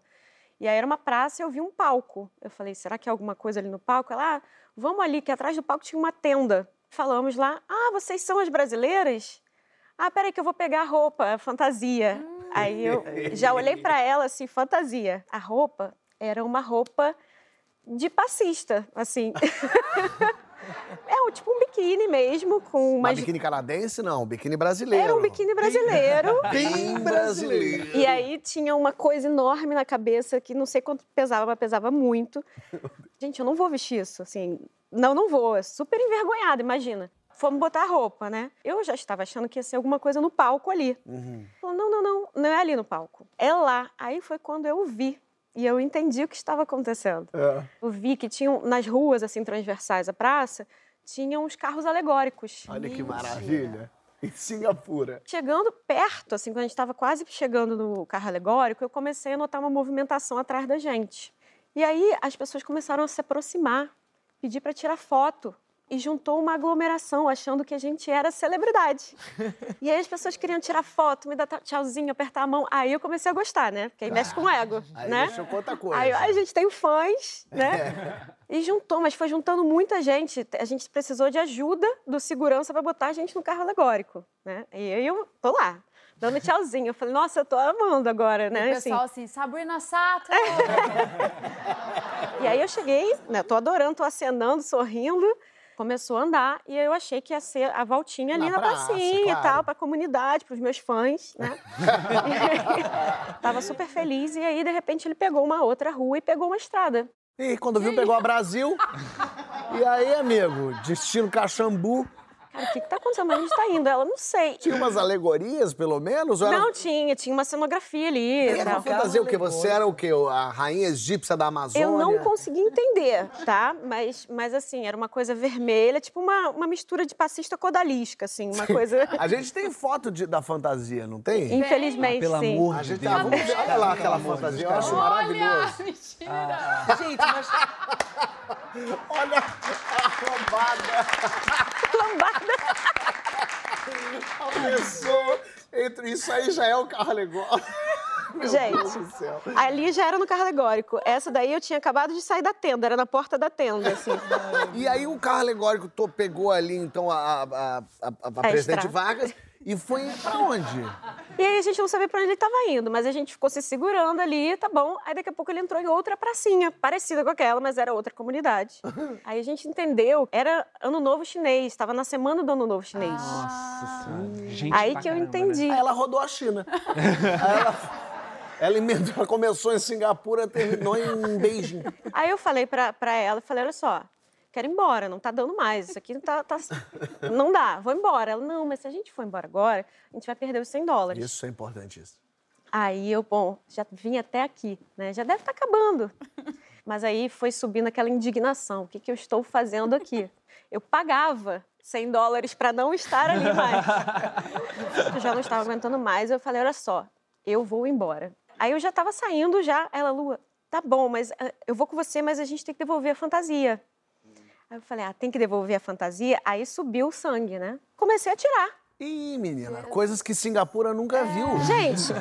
E aí era uma praça e eu vi um palco. Eu falei, será que é alguma coisa ali no palco? Ela, ah, vamos ali, que atrás do palco tinha uma tenda. Falamos lá, ah, vocês são as brasileiras? Ah, peraí que eu vou pegar a roupa, a fantasia. Aí eu já olhei para ela assim, fantasia. A roupa era uma roupa de passista, assim. é tipo um biquíni mesmo, com Mas umas... biquíni canadense, não. Biquíni brasileiro. Era um biquíni brasileiro. Bem brasileiro. E aí tinha uma coisa enorme na cabeça que não sei quanto pesava, mas pesava muito. Gente, eu não vou vestir isso, assim. Não, não vou. É super envergonhada, imagina. Fomos botar a roupa, né? Eu já estava achando que ia ser alguma coisa no palco ali. Uhum. Falou, não, não, não, não é ali no palco. É lá. Aí foi quando eu vi. E eu entendi o que estava acontecendo. É. Eu vi que tinham, nas ruas, assim, transversais à praça, tinham uns carros alegóricos. Olha que maravilha. Em Singapura. Chegando perto, assim, quando a gente estava quase chegando no carro alegórico, eu comecei a notar uma movimentação atrás da gente. E aí as pessoas começaram a se aproximar, pedir para tirar foto. E juntou uma aglomeração, achando que a gente era celebridade. E aí as pessoas queriam tirar foto, me dar tchauzinho, apertar a mão. Aí eu comecei a gostar, né? Porque aí mexe com o ego, Aí né? com outra coisa. Aí a gente tem fãs, né? E juntou, mas foi juntando muita gente. A gente precisou de ajuda do segurança para botar a gente no carro alegórico, né? E aí eu tô lá, dando tchauzinho. Eu falei, nossa, eu tô amando agora, O né? Assim, pessoal assim, Sabrina Sato. E aí eu cheguei, né? Tô adorando, tô acenando, sorrindo. Começou a andar e eu achei que ia ser a voltinha ali Na na, praça, pracinha claro. e tal, pra comunidade, pros meus fãs, né? Tava super feliz e aí, de repente, ele pegou uma outra rua e pegou uma estrada. E quando viu, pegou a Brasil. E aí, amigo, destino Caxambu. Cara, o que que tá acontecendo? Mas onde tá indo? Ela, não sei. Tinha umas alegorias, pelo menos? Ou era... Não tinha, tinha uma cenografia ali. Era uma fantasia o quê? Você era o quê? A rainha egípcia da Amazônia? Eu não consegui entender, tá? Mas, mas assim, era uma coisa vermelha, tipo uma, uma mistura de passista com odalisca, assim, uma coisa... A gente tem foto de- da fantasia, não tem? Infelizmente, pelo sim. amor A de gente, Deus. ah, vamos ver, olha lá aquela fantasia, eu acho maravilhoso. mentira! Gente, mas Olha a lambada. Lambada. A pessoa. Entre isso aí já é o carro alegórico. Meu Gente, Deus do céu. ali já era no carro alegórico. Essa daí eu tinha acabado de sair da tenda, era na porta da tenda, assim. E aí o carro alegórico pegou ali, então, a, a, a, a- a presidente estrada. Vargas e foi pra onde? E aí a gente não sabia pra onde ele estava indo, mas a gente ficou se segurando ali, tá bom. Aí daqui a pouco ele entrou em outra pracinha, parecida com aquela, mas era outra comunidade. Aí a gente entendeu, era Ano Novo Chinês, estava na semana do Ano Novo Chinês. Gente aí que eu caramba, né? entendi. Aí ela rodou a China. Aí ela, ela emendou, ela começou em Singapura, terminou em Beijing. Aí eu falei pra, pra ela, falei, olha só, quero ir embora, não tá dando mais, isso aqui não tá, tá- Não dá, vou embora. Ela, não, mas se a gente for embora agora, a gente vai perder os 100 dólares. Isso é importante, isso. Aí eu, bom, já vim até aqui, né? Já deve estar acabando. Mas aí foi subindo aquela indignação. O que, que eu estou fazendo aqui? Eu pagava 100 dólares para não estar ali mais. Eu já não estava aguentando mais. Eu falei, olha só, eu vou embora. Aí eu já estava saindo já. Ela, Lua, tá bom, mas eh, eu vou com você, mas a gente tem que devolver a fantasia. Aí eu falei, ah, tem que devolver a fantasia? Aí subiu o sangue, né? Comecei a tirar. Ih, menina, coisas que Singapura nunca viu. Gente,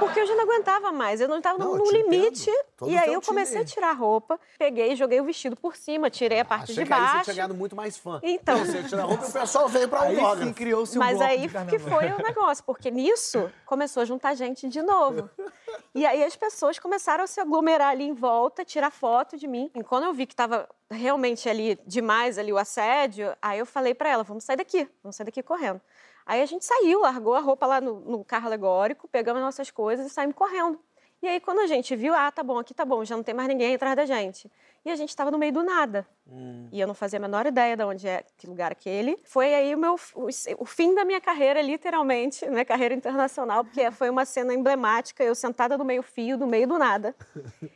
porque eu já não aguentava mais, eu não estava no te limite. entendo. Todo E aí eu comecei a tirar a roupa, peguei e joguei o vestido por cima, tirei a parte Achei de que aí você baixo. tinha ganhado muito mais fã. Então. Você tira a roupa e o pessoal veio pra Aí autógrafo. sim criou-se um Mas bloco aí que foi o negócio, porque nisso começou a juntar gente de novo. E aí as pessoas começaram a se aglomerar ali em volta, tirar foto de mim. E quando eu vi que estava realmente ali demais ali o assédio, aí eu falei para ela, vamos sair daqui, vamos sair daqui correndo. Aí a gente saiu, largou a roupa lá no, no carro alegórico, pegamos nossas coisas e saímos correndo. E aí, quando a gente viu, ah, tá bom, aqui tá bom, já não tem mais ninguém atrás da gente. E a gente estava no meio do nada. E eu não fazia a menor ideia de onde é, que lugar aquele. Foi aí o meu o, o fim da minha carreira, literalmente, minha carreira internacional, porque foi uma cena emblemática, eu sentada no meio-fio, no meio do nada.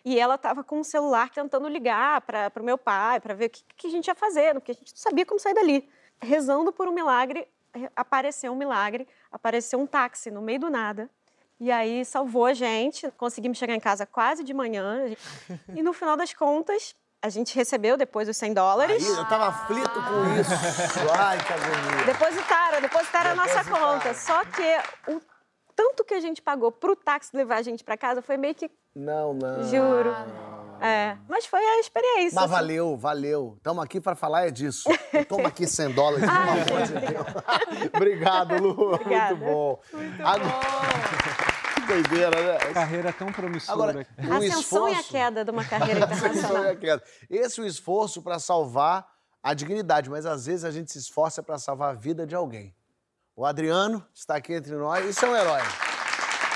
E ela estava com o celular tentando ligar para o meu pai, para ver o que, que a gente ia fazer, porque a gente não sabia como sair dali. Rezando por um milagre, eh, apareceu um milagre, apareceu um táxi no meio do nada. E aí salvou a gente, conseguimos chegar em casa quase de manhã. E no final das contas, a gente recebeu depois os 100 dólares. Aí, eu tava aflito com isso. Ai, que agonia. Depositaram, depositaram a nossa conta. Só que o tanto que a gente pagou pro táxi levar a gente para casa foi meio que, Não, não. juro. É, mas foi a experiência. Mas assim. valeu, valeu. Estamos aqui para falar é disso. Toma aqui 100 dólares, pelo amor de Deus. Obrigado, Lu. Obrigada. Muito bom. Agora... Que doideira, né? Carreira tão promissora. Agora, A o ascensão e a esforço- queda de uma carreira Ascensão e internacional. a queda. Esse é o esforço para salvar a dignidade, mas às vezes a gente se esforça para salvar a vida de alguém. O Adriano está aqui entre nós, isso é um herói.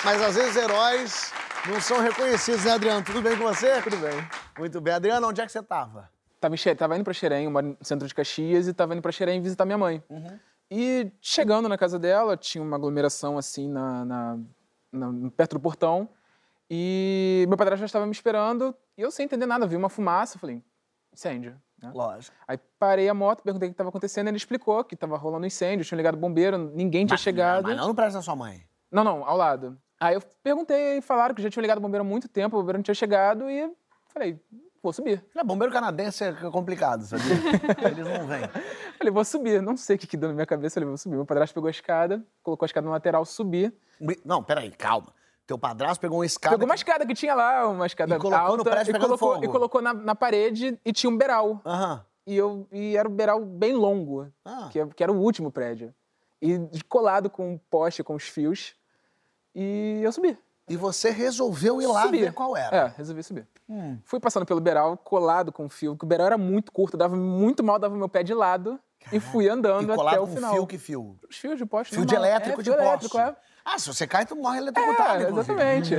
Mas às vezes heróis não são reconhecidos, né, Adriano? Tudo bem com você? Tudo bem. Muito bem. Adriano, onde é que você estava? Tava, em Xe- tava indo pra Xerém, no centro de Caxias, e tava indo pra Xerém visitar minha mãe. E chegando na casa dela, tinha uma aglomeração assim na- na- perto do portão. E meu padrasto já estava me esperando, e eu sem entender nada, vi uma fumaça, falei, incêndio. né? Lógico. Aí parei a moto, perguntei o que estava acontecendo, ele explicou que estava rolando incêndio, tinha ligado o bombeiro, ninguém tinha chegado. Mas não no prédio da sua mãe. Não, não, ao lado. Aí eu perguntei, falaram que já tinham ligado o bombeiro há muito tempo, o bombeiro não tinha chegado, e falei, vou subir. É, bombeiro canadense é complicado, sabia? Eles não vêm. Falei, vou subir. Não sei o que, que deu na minha cabeça, falei, vou subir. Meu padrasto pegou a escada, colocou a escada na lateral, subi. Não, peraí, calma. Teu padrasto pegou uma escada. Pegou uma que- escada que tinha lá, uma escada E colocou no alta, prédio e colocou, fogo. e colocou na, na parede e tinha um beiral. Aham. E, eu, e era um beiral bem longo, Ah. que, que era o último prédio. E colado com um poste, com os fios. E eu subi. E você resolveu ir lá Subi. ver qual era. É, resolvi subir. Hum. Fui passando pelo beiral, colado com o fio, que o beiral era muito curto, dava muito mal, dava meu pé de lado. E fui E andando colado até o final. fio, que fio? Os fios de poste. Fio de elétrico é, de fio poste. elétrico, é. Ah, se você cai, tu morre eletrocutado, É, exatamente.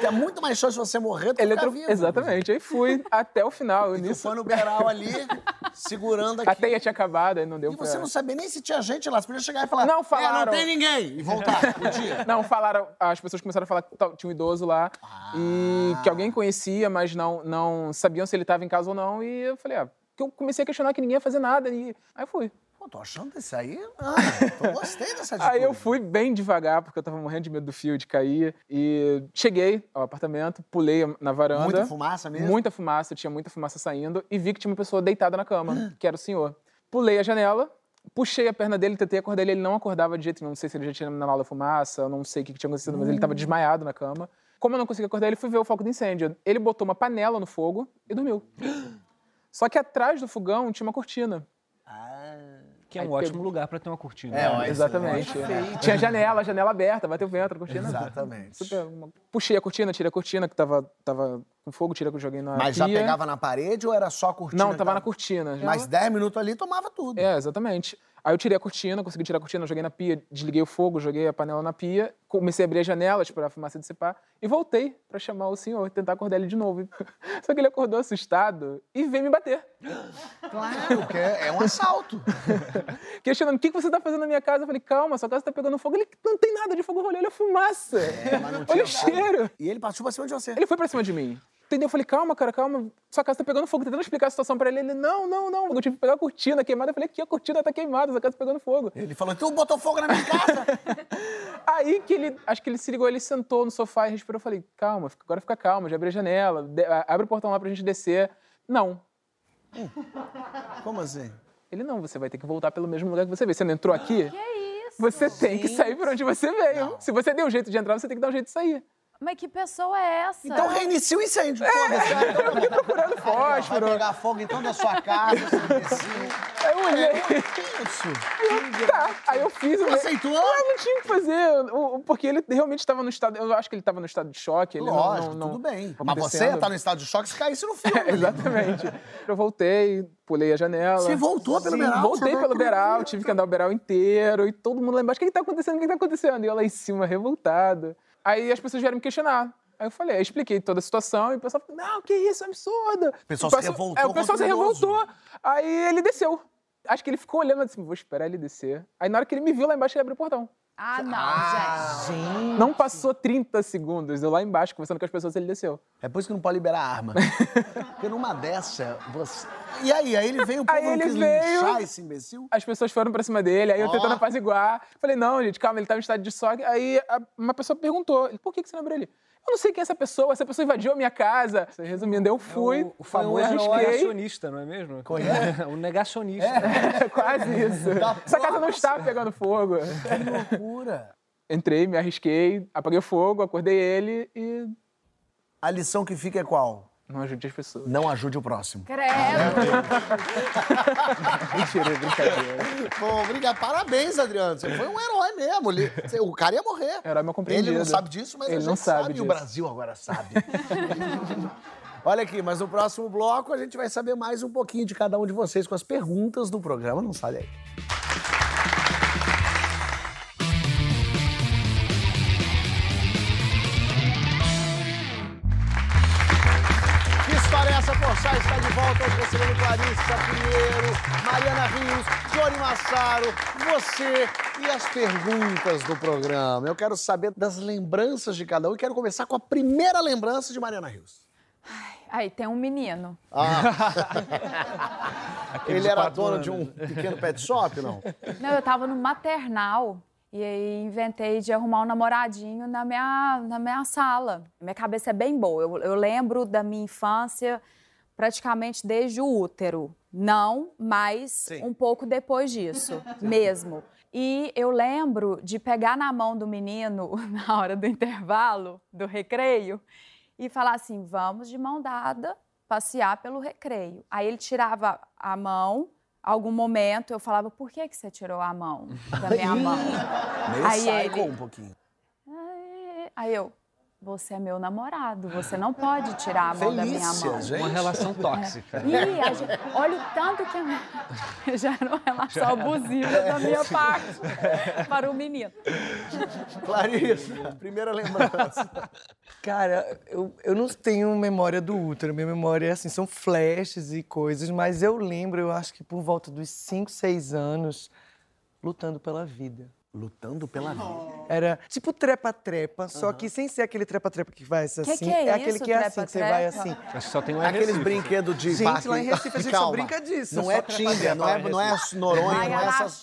Tem muito mais chance de você morrer do que Eletro... ficar vivo. Exatamente. Aí fui até o final. E Nisso, foi no beiral ali, segurando aqui. a teia tinha acabado, aí não deu E pra... você não sabia nem se tinha gente lá. Você podia chegar e falar, Não, "É, falaram." não tem ninguém. E voltar, podia. Não, falaram, as pessoas começaram a falar que tinha um idoso lá e Ah. que alguém conhecia, mas não, não sabiam se ele estava em casa ou não. E eu falei, ah, que eu comecei a questionar que ninguém ia fazer nada. E aí fui. Pô, tô achando isso aí. Ah, tô gostei dessa atitude. Aí eu fui bem devagar, porque eu tava morrendo de medo do fio de cair. E cheguei ao apartamento, pulei na varanda. Muita fumaça mesmo? Muita fumaça, tinha muita fumaça saindo. E vi que tinha uma pessoa deitada na cama, que era o senhor. Pulei a janela, puxei a perna dele, tentei acordar ele. Ele não acordava de jeito nenhum. Não sei se ele já tinha inalado fumaça, eu não sei o que tinha acontecido, mas ele tava desmaiado na cama. Como eu não conseguia acordar ele, fui ver o foco do incêndio. Ele botou uma panela no fogo e dormiu. Só que atrás do fogão tinha uma cortina. Que é um ótimo pegou- lugar pra ter uma cortina. É, ó, né? Exatamente. Tinha janela, janela aberta, bateu vento, a cortina. Exatamente. Super, uma- Puxei a cortina, tirei a cortina que tava, tava com fogo, tirei que eu joguei na Mas já pia. pegava na parede ou era só a cortina? Não, que tava na cortina. já. Mas 10 minutos ali tomava tudo. É, exatamente. Aí eu tirei a cortina, consegui tirar a cortina, joguei na pia, desliguei o fogo, joguei a panela na pia, comecei a abrir as janelas para a fumaça dissipar e voltei para chamar o senhor, tentar acordar ele de novo. Só que ele acordou assustado e veio me bater, Claro, porque é um assalto. questionando: o que que você tá fazendo na minha casa? Eu falei: calma, sua casa tá pegando fogo. Ele não tem nada de fogo, olha a fumaça, É, olha o cheiro. E ele partiu pra cima de você. Ele foi pra cima de mim. Entendeu? Eu falei, calma, cara, calma. Sua casa tá pegando fogo. Tentando explicar a situação pra ele. Ele, não, não, não. Eu tive que pegar a cortina queimada. Eu falei, aqui a cortina tá queimada, sua casa tá pegando fogo. Ele falou, tu botou fogo na minha casa? Aí que ele, acho que ele se ligou, ele sentou no sofá e respirou. Eu falei, calma, agora fica calma, já abri a janela, de- abre o portão lá pra gente descer. Não. Como assim? Ele, não, você vai ter que voltar pelo mesmo lugar que você veio. Você não entrou aqui? Que isso? Você tem que sair por onde você veio. Se você deu um jeito de entrar, você tem que dar um jeito de sair. Mas que pessoa é essa? Então reinicia o incêndio. Foda-se. Eu fiquei procurando fósforo. Vai pegar fogo então da sua casa, seu imbecil. Aí eu olhei. Isso. Tá. Aí eu fiz o. Tu aceitou? Ah, não tinha o que fazer, porque ele realmente estava no estado. Eu acho que ele estava no estado de choque. Ele Lógico, não, não, tudo bem. Mas você acontecendo. tá no estado de choque se caísse no filme. É, exatamente. Eu voltei, pulei a janela. Você voltou pelo Sim, Beral? Voltei Você pelo Beral, tive que andar o Beral inteiro. E todo mundo lá embaixo, o que, que tá acontecendo? O que, que tá acontecendo? E eu lá em cima, revoltado. Aí as pessoas vieram me questionar. Aí eu falei, aí expliquei toda a situação e o pessoal falou, não, que isso, é absurdo. O pessoal se revoltou É, o pessoal se o revoltou. Aí ele desceu. Acho que ele ficou olhando assim, vou esperar ele descer. Aí na hora que ele me viu lá embaixo, ele abriu o portão. Ah, não, gente. Não passou 30 segundos, eu lá embaixo, conversando com as pessoas, ele desceu. É por isso que não pode liberar arma. Porque numa dessa, você... E aí? Aí ele veio, o povo Aí ele veio- linchar esse imbecil? As pessoas foram pra cima dele, aí eu tentando apaziguar. Falei, não, gente, calma, ele tava em estado de choque. Aí a- uma pessoa perguntou, por que, que você não abriu ele? Eu não sei quem é essa pessoa, essa pessoa invadiu a minha casa. Resumindo, eu fui, É O, o foi um famoso arrisquei. negacionista, não é mesmo? Qual é? o negacionista. Quase isso. Da Essa casa não está pegando fogo. Que loucura. Entrei, me arrisquei, apaguei o fogo, acordei ele e A lição que fica é qual? Não ajude as pessoas. Não ajude o próximo. Credo. Mentira, é brincadeira. Pô, obrigado. Parabéns, Adriano. Você foi um herói mesmo. O cara ia morrer. Herói mal compreendido. Ele não sabe disso, mas Ele a gente não sabe e o disso. Brasil agora sabe. Olha aqui, mas no próximo bloco a gente vai saber mais um pouquinho de cada um de vocês com as perguntas do programa. Não sai daí. Recebendo Clarissa Pinheiro, Mariana Rios, Johnny Massaro, você e as perguntas do programa. Eu quero saber das lembranças de cada um e quero começar com a primeira lembrança de Mariana Rios. Aí tem um menino. Ele era dono anos. de um pequeno pet shop, não? Não, eu tava no maternal e aí inventei de arrumar um namoradinho na minha, na minha sala. Minha cabeça é bem boa. Eu, eu lembro da minha infância praticamente desde o útero. Não, mas Sim. um pouco depois disso, mesmo. E eu lembro de pegar na mão do menino na hora do intervalo, do recreio, e falar assim: vamos de mão dada passear pelo recreio. Aí ele tirava a mão, algum momento eu falava: por que, que você tirou a mão da minha mão? Meio Aí ele- um pouquinho. Aí eu: você é meu namorado, você não pode tirar a mão da minha Felícia, mão. gente. Uma relação tóxica. Ih, a gente- olha o tanto que a já era uma relação abusiva da minha parte para o menino. Clarissa, primeira lembrança. Cara, eu, eu não tenho memória do útero. Minha memória, assim, são flashes e coisas, mas eu lembro, eu acho que por volta dos 5, 6 anos, lutando pela vida. Lutando pela vida. Era tipo trepa-trepa, só que sem ser aquele trepa-trepa que vai assim. Que que é aquele isso, que é assim, que você vai trepa-trepa? assim. Acho que só tem um Aqueles Recife. brinquedos de Gente, parque- lá em Recife a gente só Calma. brinca disso, Não é trepa-trepa Tinder, não é, não é Noronha, Vai não é, essas,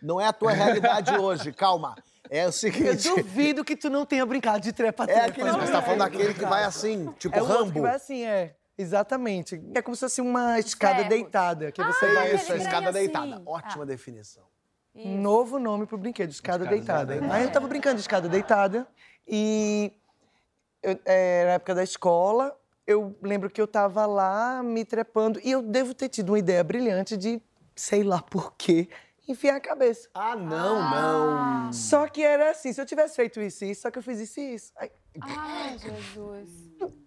não é a tua realidade hoje. Calma. É o Eu seguinte. duvido que tu não tenha brincado de trepa-trepa. É aquele. Você tá falando daquele que vai assim, tipo É o outro que Rambo. vai assim, é. Exatamente. É como se fosse uma escada Ferros. deitada, que você Ah, vai Isso, a aquele assim. escada trem deitada. assim. Ótima Ah. definição. Um novo nome pro brinquedo, escada, Escada deitada. deitada. Aí eu tava brincando de escada deitada e eu, é, na época da escola, eu lembro que eu tava lá me trepando e eu devo ter tido uma ideia brilhante de, sei lá por quê, enfiar a cabeça. Ah, não, não. Só que era assim, se eu tivesse feito isso e isso, só que eu fiz isso e isso. Aí, Ai, Jesus.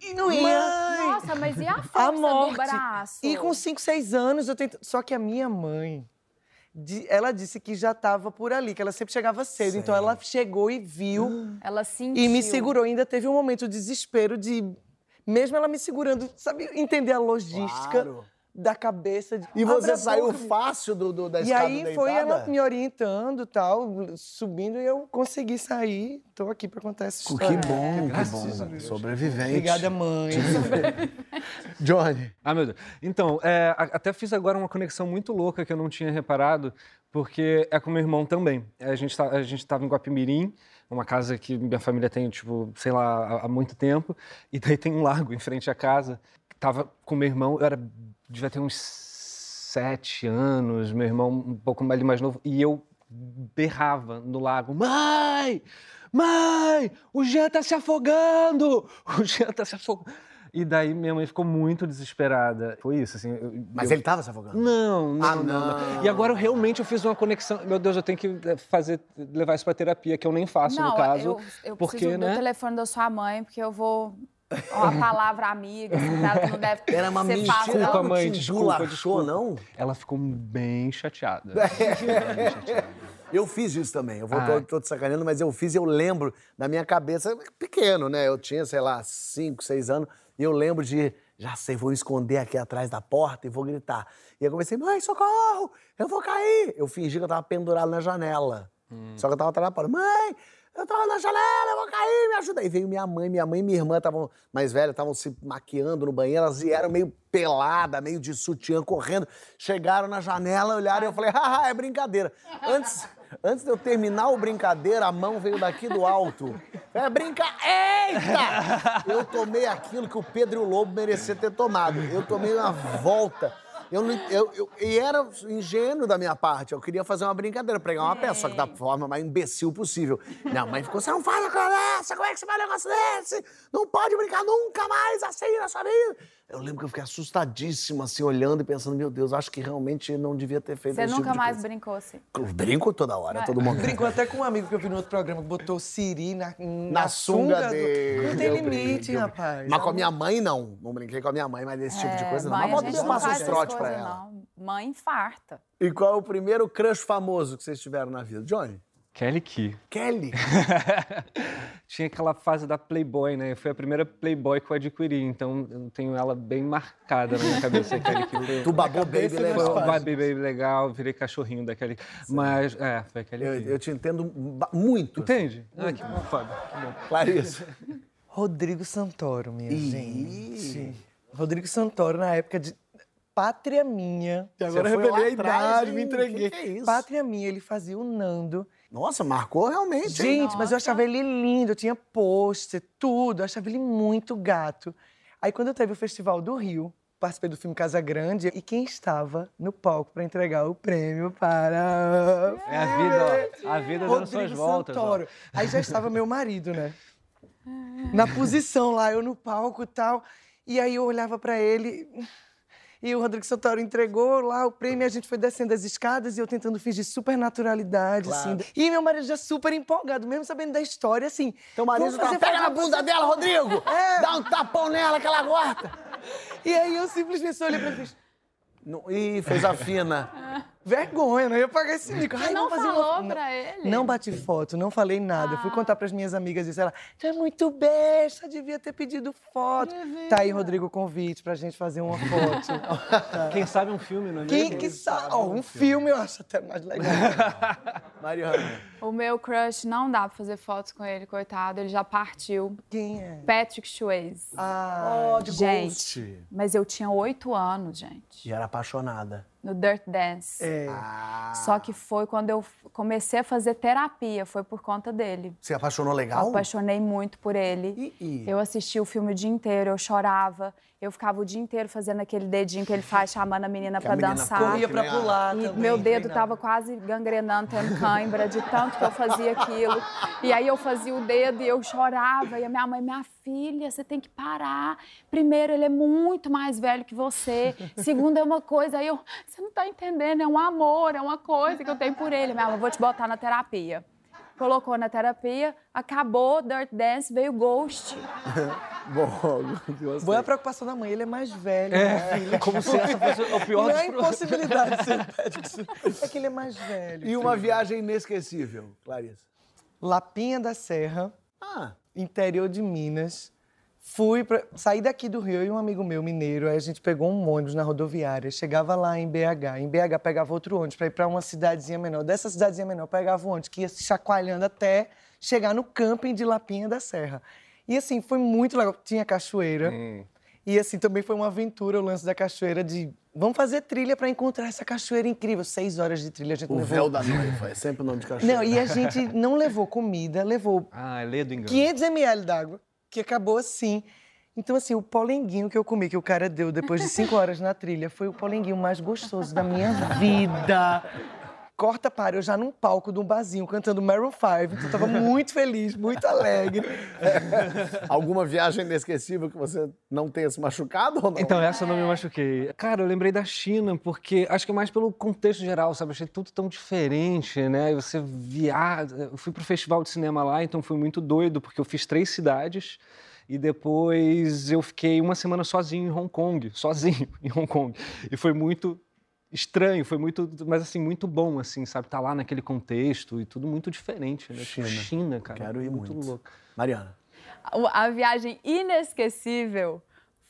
e não ia. Nossa, mas e a a força morte. do braço? E com 5, 6 anos eu tento. Só que a minha mãe, ela disse que já estava por ali, que ela sempre chegava cedo. Então ela chegou e viu Ela sentiu. e me segurou. Ainda teve um momento de desespero de. Mesmo ela me segurando, sabe, entender a logística Claro. Da cabeça. De, E você saiu boca, fácil do, do- da E escada aí deitada? foi ela me orientando tal, subindo e eu consegui sair. Tô aqui pra contar essa Que história. bom, que Graças a bom. Deus. Sobrevivente. Obrigada, mãe. Johnny. Ah, meu Deus. Então, é, até fiz agora uma conexão muito louca que eu não tinha reparado, porque é com meu irmão também. A gente, tá, a gente tava em Guapimirim, uma casa que minha família tem, tipo, sei lá, há muito tempo, e daí tem um lago em frente à casa. Tava com meu irmão, eu era, devia ter uns sete anos, meu irmão um pouco mais, mais novo, e eu berrava no lago, mãe! Mãe! O Jean tá se afogando! O Jean tá se afogando! E daí minha mãe ficou muito desesperada. Foi isso, assim. eu- Mas eu- ele tava se afogando? Não, não, Ah, não, não. não. E agora eu realmente eu fiz uma conexão. Meu Deus, eu tenho que eh, fazer, levar isso pra terapia, que eu nem faço Não, no caso. eu, eu porque, preciso né? do telefone da sua mãe, porque eu vou... Uma palavra amiga, assim, não deve Era uma ser mentira. fácil. Desculpa, não. mãe, desculpa, desculpa. não? Ela ficou bem chateada. É. Bem chateada. Eu fiz isso também. Eu vou, Ah. tô, tô te sacaneando, mas eu fiz e eu lembro da minha cabeça, pequeno, né? Eu tinha, sei lá, 5, 6 anos, e eu lembro de, já sei, vou me esconder aqui atrás da porta e vou gritar. E eu comecei, mãe, socorro! Eu vou cair! Eu fingi que eu tava pendurado na janela. Só que eu tava atrás da porta. Mãe, eu tava na janela, eu vou cair, me ajuda. Aí veio minha mãe, minha mãe e minha irmã estavam mais velhas, estavam se maquiando no banheiro, elas vieram meio pelada, meio de sutiã, correndo. Chegaram na janela, olharam e eu falei, haha, é brincadeira. Antes, antes de eu terminar o brincadeira, a mão veio daqui do alto. É brinca... Eita! Eu tomei aquilo que o Pedro e o Lobo mereciam ter tomado. Eu tomei uma volta. Eu, não- eu, eu- e era ingênuo da minha parte. Eu queria fazer uma brincadeira, pregar uma peça, só que da forma mais imbecil possível. Minha mãe ficou, você não faz uma coisa dessa, como é que você faz um negócio desse? Não pode brincar nunca mais assim na sua vida. Eu lembro que eu fiquei assustadíssimo, assim, olhando e pensando, meu Deus, acho que realmente não devia ter feito Você esse nunca tipo de mais coisa. brincou assim. Eu brinco toda hora, todo momento. Brincou até com um amigo que eu vi no outro programa que botou Siri na, na, Na sunga do- dele. Não tem eu limite, brinco. rapaz. Mas com a minha mãe, não. Não brinquei com a minha mãe, mas desse tipo de coisa não. É, Mãe, Mas a bota gente eu não passo trotes pra coisas, ela. não. Mãe infarta. E qual é o primeiro crush famoso que vocês tiveram na vida? Johnny? Kelly Key. Kelly. Tinha aquela fase da Playboy, né? Foi a primeira Playboy que eu adquiri, então eu tenho ela bem marcada na minha cabeça. Kelly Key Tu babou baby legal. fácil. baby legal, virei cachorrinho daquele. Mas, é, foi aquele. Eu, eu te entendo muito. Entende? Ah, que bom, Fábio. Que bom. Clarissa. Rodrigo Santoro, minha Ih. gente. Rodrigo Santoro, na época de Pátria Minha. E agora eu revelei a idade, me entreguei. Que que é isso? Pátria Minha, ele fazia o Nando. Nossa, marcou realmente. Gente, mas eu achava ele lindo, eu tinha pôster, tudo, eu achava ele muito gato. Aí quando teve o Festival do Rio, participei do filme Casa Grande, e quem estava no palco para entregar o prêmio para... É a vida, ó. A vida dando suas voltas. ó. Santoro. Aí já estava meu marido, né? Na posição lá, eu no palco e tal. E aí eu olhava para ele e o Rodrigo Santoro entregou lá o prêmio e a gente foi descendo as escadas e eu tentando fingir super naturalidade, Claro. assim. E meu marido já super empolgado, mesmo sabendo da história, assim. Teu marido vamos tá, pega na bunda dela, Rodrigo! É. Dá um tapão nela que ela gosta! E aí eu simplesmente só olhei pra ele e fiz, Ih, fez a fina. Vergonha, não ia pagar esse mico. Você Ai, não falou uma... pra ele? Não bati foto, não falei nada. Ah. Fui contar pras minhas amigas e disse ela, tu é muito besta, devia ter pedido foto. Tá aí, Rodrigo, o convite pra gente fazer uma foto. Quem sabe um filme, não é Quem mesmo? que sabe? Ó, um filme eu acho até mais legal. Mariana. O meu crush não dá pra fazer fotos com ele, coitado. Ele já partiu. Quem é? Patrick Swayze. Ah, de gente, Ghost. mas eu tinha oito anos, gente. E era apaixonada. No Dirt Dance. é. Ah. Só que foi quando eu comecei a fazer terapia, foi por conta dele. Você apaixonou Eu legal? apaixonei muito por ele. E- e? Eu assisti o filme o dia inteiro, eu chorava. Eu ficava o dia inteiro fazendo aquele dedinho que ele faz, chamando a menina Que a pra menina dançar. Corria pra pular E também. meu dedo treinava. tava quase gangrenando, tendo cãibra, de tanto que eu fazia aquilo. E aí eu fazia o dedo e eu chorava. E a minha mãe, minha filha, você tem que parar. Primeiro, ele é muito mais velho que você. Segundo, é uma coisa. Aí eu, você não tá entendendo, é um amor, é uma coisa que eu tenho por ele. Minha mãe, vou te botar na terapia. Colocou na terapia, acabou Dirt Dance, veio Ghost. Bom. Boa é a preocupação da mãe, ele é mais velho. minha filha. Como se essa fosse o pior Não é impossibilidade de ser Patrick. É que ele é mais velho. E uma viagem inesquecível, Clarissa? Lapinha da Serra, Ah, interior de Minas. Fui pra, saí daqui do Rio e um amigo meu mineiro, aí a gente pegou um ônibus na rodoviária, chegava lá em BH, em BH pegava outro ônibus para ir para uma cidadezinha menor. Dessa cidadezinha menor pegava um ônibus que ia se chacoalhando até chegar no camping de Lapinha da Serra. E assim, foi muito legal, tinha cachoeira. E assim, também foi uma aventura o lance da cachoeira de vamos fazer trilha para encontrar essa cachoeira incrível. Seis horas de trilha a gente o levou. véu da noiva, é sempre o nome de cachorro. Não, e a gente não levou comida, levou Ah, é lê do engano. 500 ml d'água, que acabou assim. Então, assim, o polenguinho que eu comi, que o cara deu depois de cinco horas na trilha, foi o polenguinho mais gostoso da minha vida. Corta para eu já num palco de um barzinho cantando Maroon 5. Então, eu tava muito feliz, muito alegre. Alguma viagem inesquecível que você não tenha se machucado ou não? Então, essa eu não me machuquei. Cara, eu lembrei da China, porque acho que é mais pelo contexto geral, sabe? Achei tudo tão diferente, né? Você viaja. Eu fui pro festival de cinema lá, então foi muito doido, porque eu fiz três cidades. E depois eu fiquei uma semana sozinho em Hong Kong, sozinho em Hong Kong. E foi muito estranho, foi muito, mas assim, muito bom, assim, sabe? Tá lá naquele contexto e tudo muito diferente, né? China. China, cara. Quero ir muito. louco. Mariana. A viagem inesquecível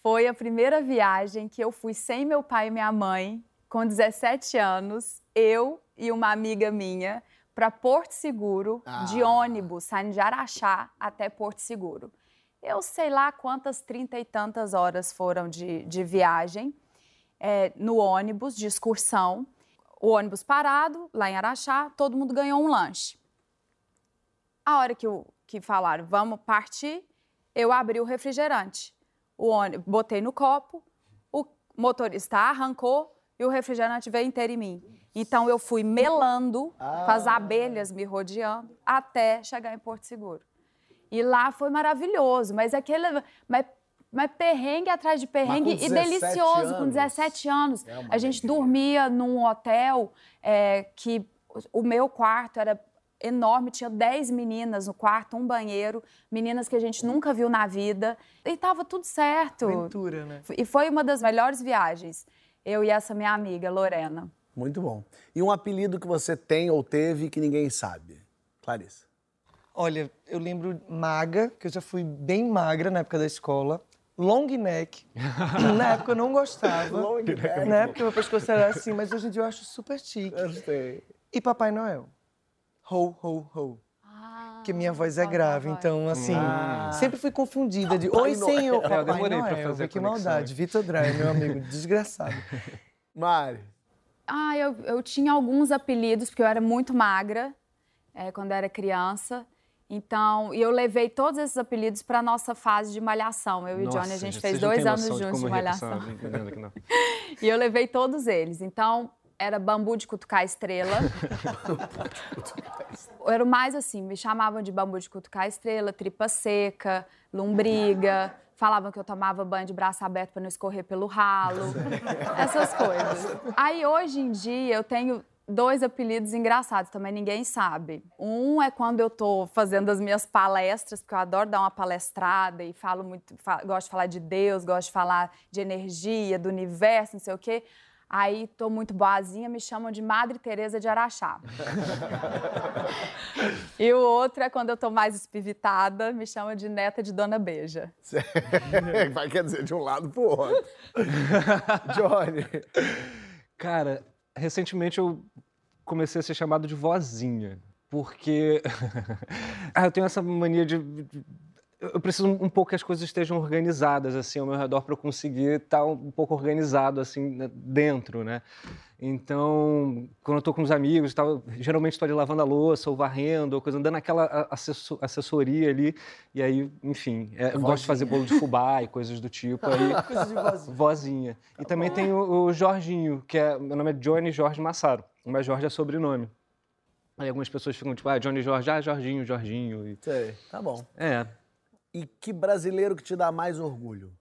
foi a primeira viagem que eu fui sem meu pai e minha mãe, com 17 anos, eu e uma amiga minha, para Porto Seguro, de Ah. ônibus, saindo de Araxá até Porto Seguro. Eu sei lá quantas trinta e tantas horas foram de, de viagem é, no ônibus, de excursão. O ônibus parado, lá em Araxá, todo mundo ganhou um lanche. A hora que, o, que falaram, vamos partir, eu abri o refrigerante. O ônibus, botei no copo, o motorista arrancou e o refrigerante veio inteiro em mim. Então eu fui melando, com as abelhas me rodeando, até chegar em Porto Seguro. E lá foi maravilhoso, mas aquele. Mas, mas perrengue atrás de perrengue com e 17 delicioso, com anos. 17 anos. É a gente dormia num hotel é, que o- o meu quarto era enorme, tinha 10 meninas no quarto, um banheiro, meninas que a gente nunca viu na vida. E tava tudo certo. Aventura, né? E foi uma das melhores viagens. Eu e essa minha amiga, Lorena. Muito bom. E um apelido que você tem ou teve que ninguém sabe? Clarissa. Olha, eu lembro maga, que eu já fui bem magra na época da escola. Long neck. na época eu não gostava. Long neck. Na época meu pescoço era assim, mas hoje em dia eu acho super chique. Gostei. E Papai Noel. Ho, ho, ho. Porque minha voz é grave, então, assim, sempre fui confundida de Oi, senhor, É, eu Papai demorei pra Noel. fazer a que maldade. Vitor Dry, meu amigo, desgraçado. Mari. Ah, eu, eu tinha alguns apelidos, porque eu era muito magra é, quando eu era criança. Então, e eu levei todos esses apelidos para nossa fase de malhação. Eu e o Johnny, a gente fez dois anos de juntos de, com malhação. E eu levei todos eles. Então, era bambu de cutucar estrela. era mais assim, me chamavam de bambu de cutucar estrela, tripa seca, lombriga. Falavam que eu tomava banho de braço aberto para não escorrer pelo ralo. Essas coisas. Aí, hoje em dia, eu tenho dois apelidos engraçados, também ninguém sabe. Um é quando eu tô fazendo as minhas palestras, porque eu adoro dar uma palestrada e falo muito, fa- gosto de falar de Deus, gosto de falar de energia, do universo, não sei o quê. Aí tô muito boazinha, me chamam de Madre Teresa de Araxá. e o outro é quando eu tô mais espivitada, me chamam de neta de Dona Beija. Vai quer dizer de um lado pro outro. Johnny. Cara, recentemente eu comecei a ser chamado de vozinha. porque ah, eu tenho essa mania de, de eu preciso um pouco que as coisas estejam organizadas assim ao meu redor para eu conseguir estar um pouco organizado assim né, dentro, né? Então, quando eu estou com os amigos, tal, geralmente estou ali lavando a louça ou varrendo, ou coisa, dando aquela assessoria ali. E aí, enfim, é, eu gosto de fazer bolo de fubá e coisas do tipo. Aí, Coisa de vozinha. vozinha. E também tem o, o Jorginho, que é. Meu nome é Johnny Jorge Massaro, mas Jorge é sobrenome. Aí algumas pessoas ficam tipo, ah, Johnny Jorge, ah, Jorginho, Jorginho. E, Sei, tá bom. é, E que brasileiro que te dá mais orgulho?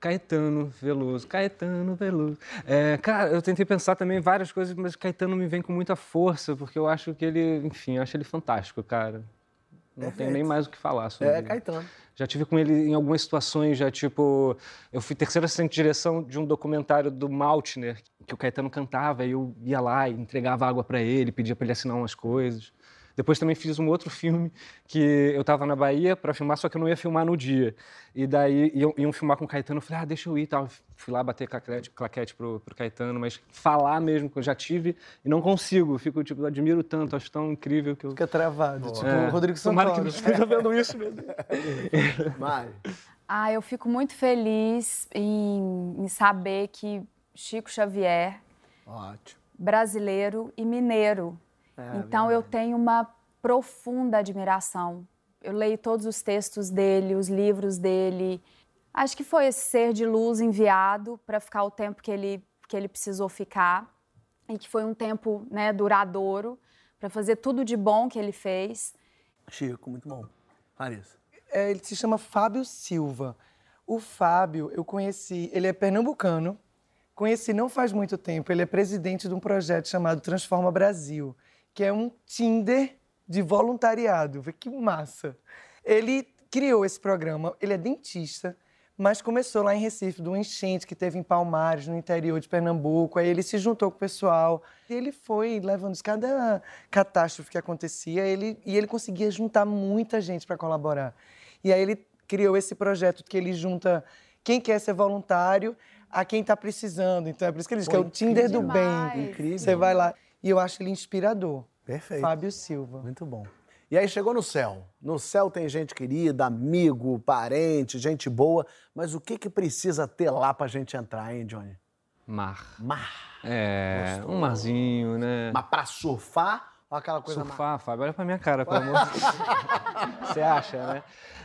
Caetano Veloso, Caetano Veloso. É, cara, eu tentei pensar também em várias coisas, mas Caetano me vem com muita força, porque eu acho que ele, enfim, eu acho ele fantástico, cara. Não tenho nem mais o que falar sobre É, ele. Caetano. Já tive com ele em algumas situações, já tipo, eu fui terceira assistente de direção de um documentário do Maltner, que o Caetano cantava, e eu ia lá e entregava água para ele, pedia para ele assinar umas coisas. Depois também fiz um outro filme que eu estava na Bahia para filmar, só que eu não ia filmar no dia. E daí iam, iam filmar com o Caetano, eu falei, ah, deixa eu ir e tal. Fui lá bater claquete, claquete pro, pro Caetano, mas falar mesmo, que eu já tive e não consigo. Fico, tipo, eu admiro tanto, acho tão incrível que eu... Fica travado, tipo É. o Rodrigo Tomara que Santoro. não esteja vendo isso, meu Deus. Mari. Ah, eu fico muito feliz em, em saber que Chico Xavier, Ótimo. brasileiro e mineiro. Então eu tenho uma profunda admiração. Eu leio todos os textos dele, os livros dele. Acho que foi esse ser de luz enviado para ficar o tempo que ele, que ele precisou ficar e que foi um tempo né, duradouro para fazer tudo de bom que ele fez. Chico, muito bom. Larissa. É, ele se chama Fábio Silva. O Fábio, eu conheci, ele é pernambucano, conheci não faz muito tempo, ele é presidente de um projeto chamado Transforma Brasil, que é um Tinder de voluntariado. Vê Que massa! Ele criou esse programa, ele é dentista, mas começou lá em Recife, de uma enchente que teve em Palmares, no interior de Pernambuco. Aí ele se juntou com o pessoal. E ele foi levando cada catástrofe que acontecia, ele, e ele conseguia juntar muita gente para colaborar. E aí ele criou esse projeto que ele junta quem quer ser voluntário a quem está precisando. Então é por isso que ele diz que é o Tinder do Demais. bem. Incrível. Você vai lá. E eu acho ele inspirador. Perfeito. Fábio Silva. Muito bom. E aí chegou no céu. No céu tem gente querida, amigo, parente, gente boa. Mas o que que precisa ter lá pra gente entrar, hein, Johnny? Mar. Mar. É, um marzinho, né? Mas pra surfar aquela coisa. Surfar, Fábio, olha pra minha cara, pelo amor de Deus. Você acha, né?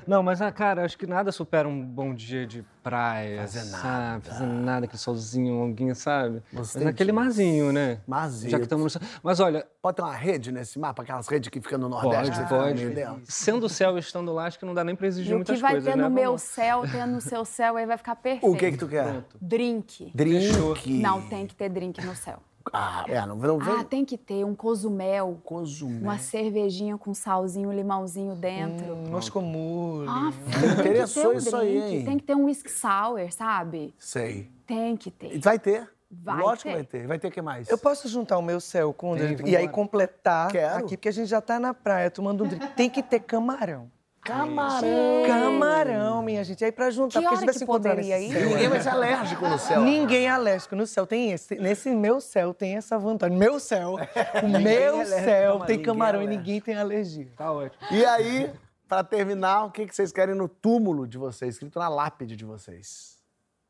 Não, mas, ah, cara, acho que nada supera um bom dia de praia, Fazer sabe? nada. Fazer nada, aquele solzinho, longuinho, sabe? Gostei mas naquele marzinho, né? Marzinho. Já que estamos no céu. Mas olha, Pode ter uma rede nesse mapa, aquelas redes que ficam no Nordeste. pode, você fica pode. Sendo o céu e estando lá, acho que não dá nem pra exigir E o muitas que vai coisas, ter né? no meu céu, ter no seu céu, aí vai ficar perfeito. O que que tu quer? Pronto. Drink. Drink. Não, tem que ter drink no céu. Ah, é, não, não vem... Ah, tem que ter um cozumel, Cozumel. uma cervejinha com salzinho, limãozinho dentro. Hum, Moscomule. Ah, interessou tem que ter um isso aí, drink, hein? Tem que ter um whisky sour, sabe? Sei. Tem que ter. Vai ter. Vai Lógico ter. que vai ter. Vai ter o que mais? Eu posso juntar o meu céu com o Tem, drink e aí completar Quero. aqui, porque a gente já tá na praia tomando um drink. Tem que ter camarão. Camarão. Camarão, minha gente. Aí pra juntar, Que porque a gente vai que se encontrar poderia nesse ir? céu. Ninguém vai ser alérgico no céu. Ninguém é alérgico no céu. Tem esse, nesse meu céu tem essa vantagem. Meu céu, o meu ao céu camarão. tem Ninguém camarão é e ninguém tem alergia. Tá ótimo. E aí, pra terminar, o que que vocês querem no túmulo de vocês, escrito na lápide de vocês?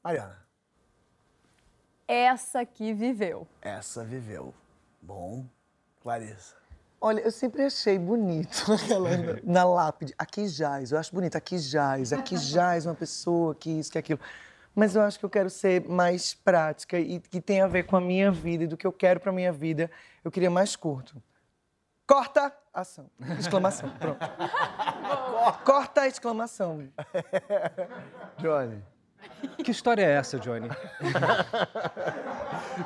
Mariana, Essa que viveu. essa viveu. Bom. Clarissa. Olha, eu sempre achei bonito naquela, na lápide. Aqui jaz, eu acho bonito. Aqui jaz, aqui jaz uma pessoa, que isso, que aquilo. Mas eu acho que eu quero ser mais prática e que tem a ver com a minha vida e do que eu quero pra minha vida. Eu queria mais curto. Corta! Ação. Exclamação. Pronto. Corta! Exclamação. Johnny. Que história é essa, Johnny?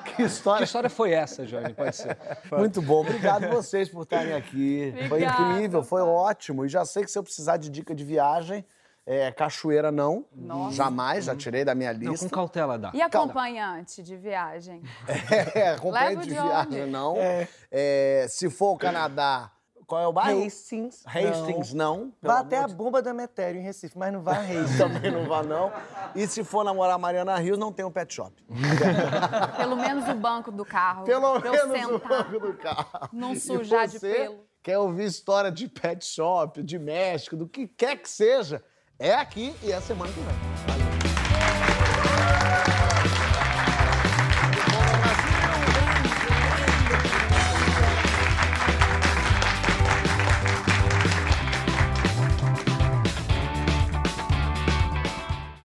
Que Que história. história foi essa, Johnny? Pode ser. Muito bom. Obrigado vocês por estarem aqui. Foi Obrigada, incrível, foi ótimo. E já sei que se eu precisar de dica de viagem, é, cachoeira não. Jamais, já tirei da minha Não, lista. com cautela dá. E acompanhante de viagem? É, acompanhante Leva de de viagem, não. É, se for o Canadá, Qual é o bairro? Hastings. Hastings, não. pelo Vá até a bomba do Emetério em Recife, mas não vá a Hastings. Também não vá, não. E se for namorar Mariana Rios, não tem um pet shop. Pelo menos o banco do carro. Pelo menos o sentar. banco do carro. Não E sujar de pelo. Quer ouvir história de pet shop, de México, do que quer que seja? É aqui e é semana que vem. Valeu.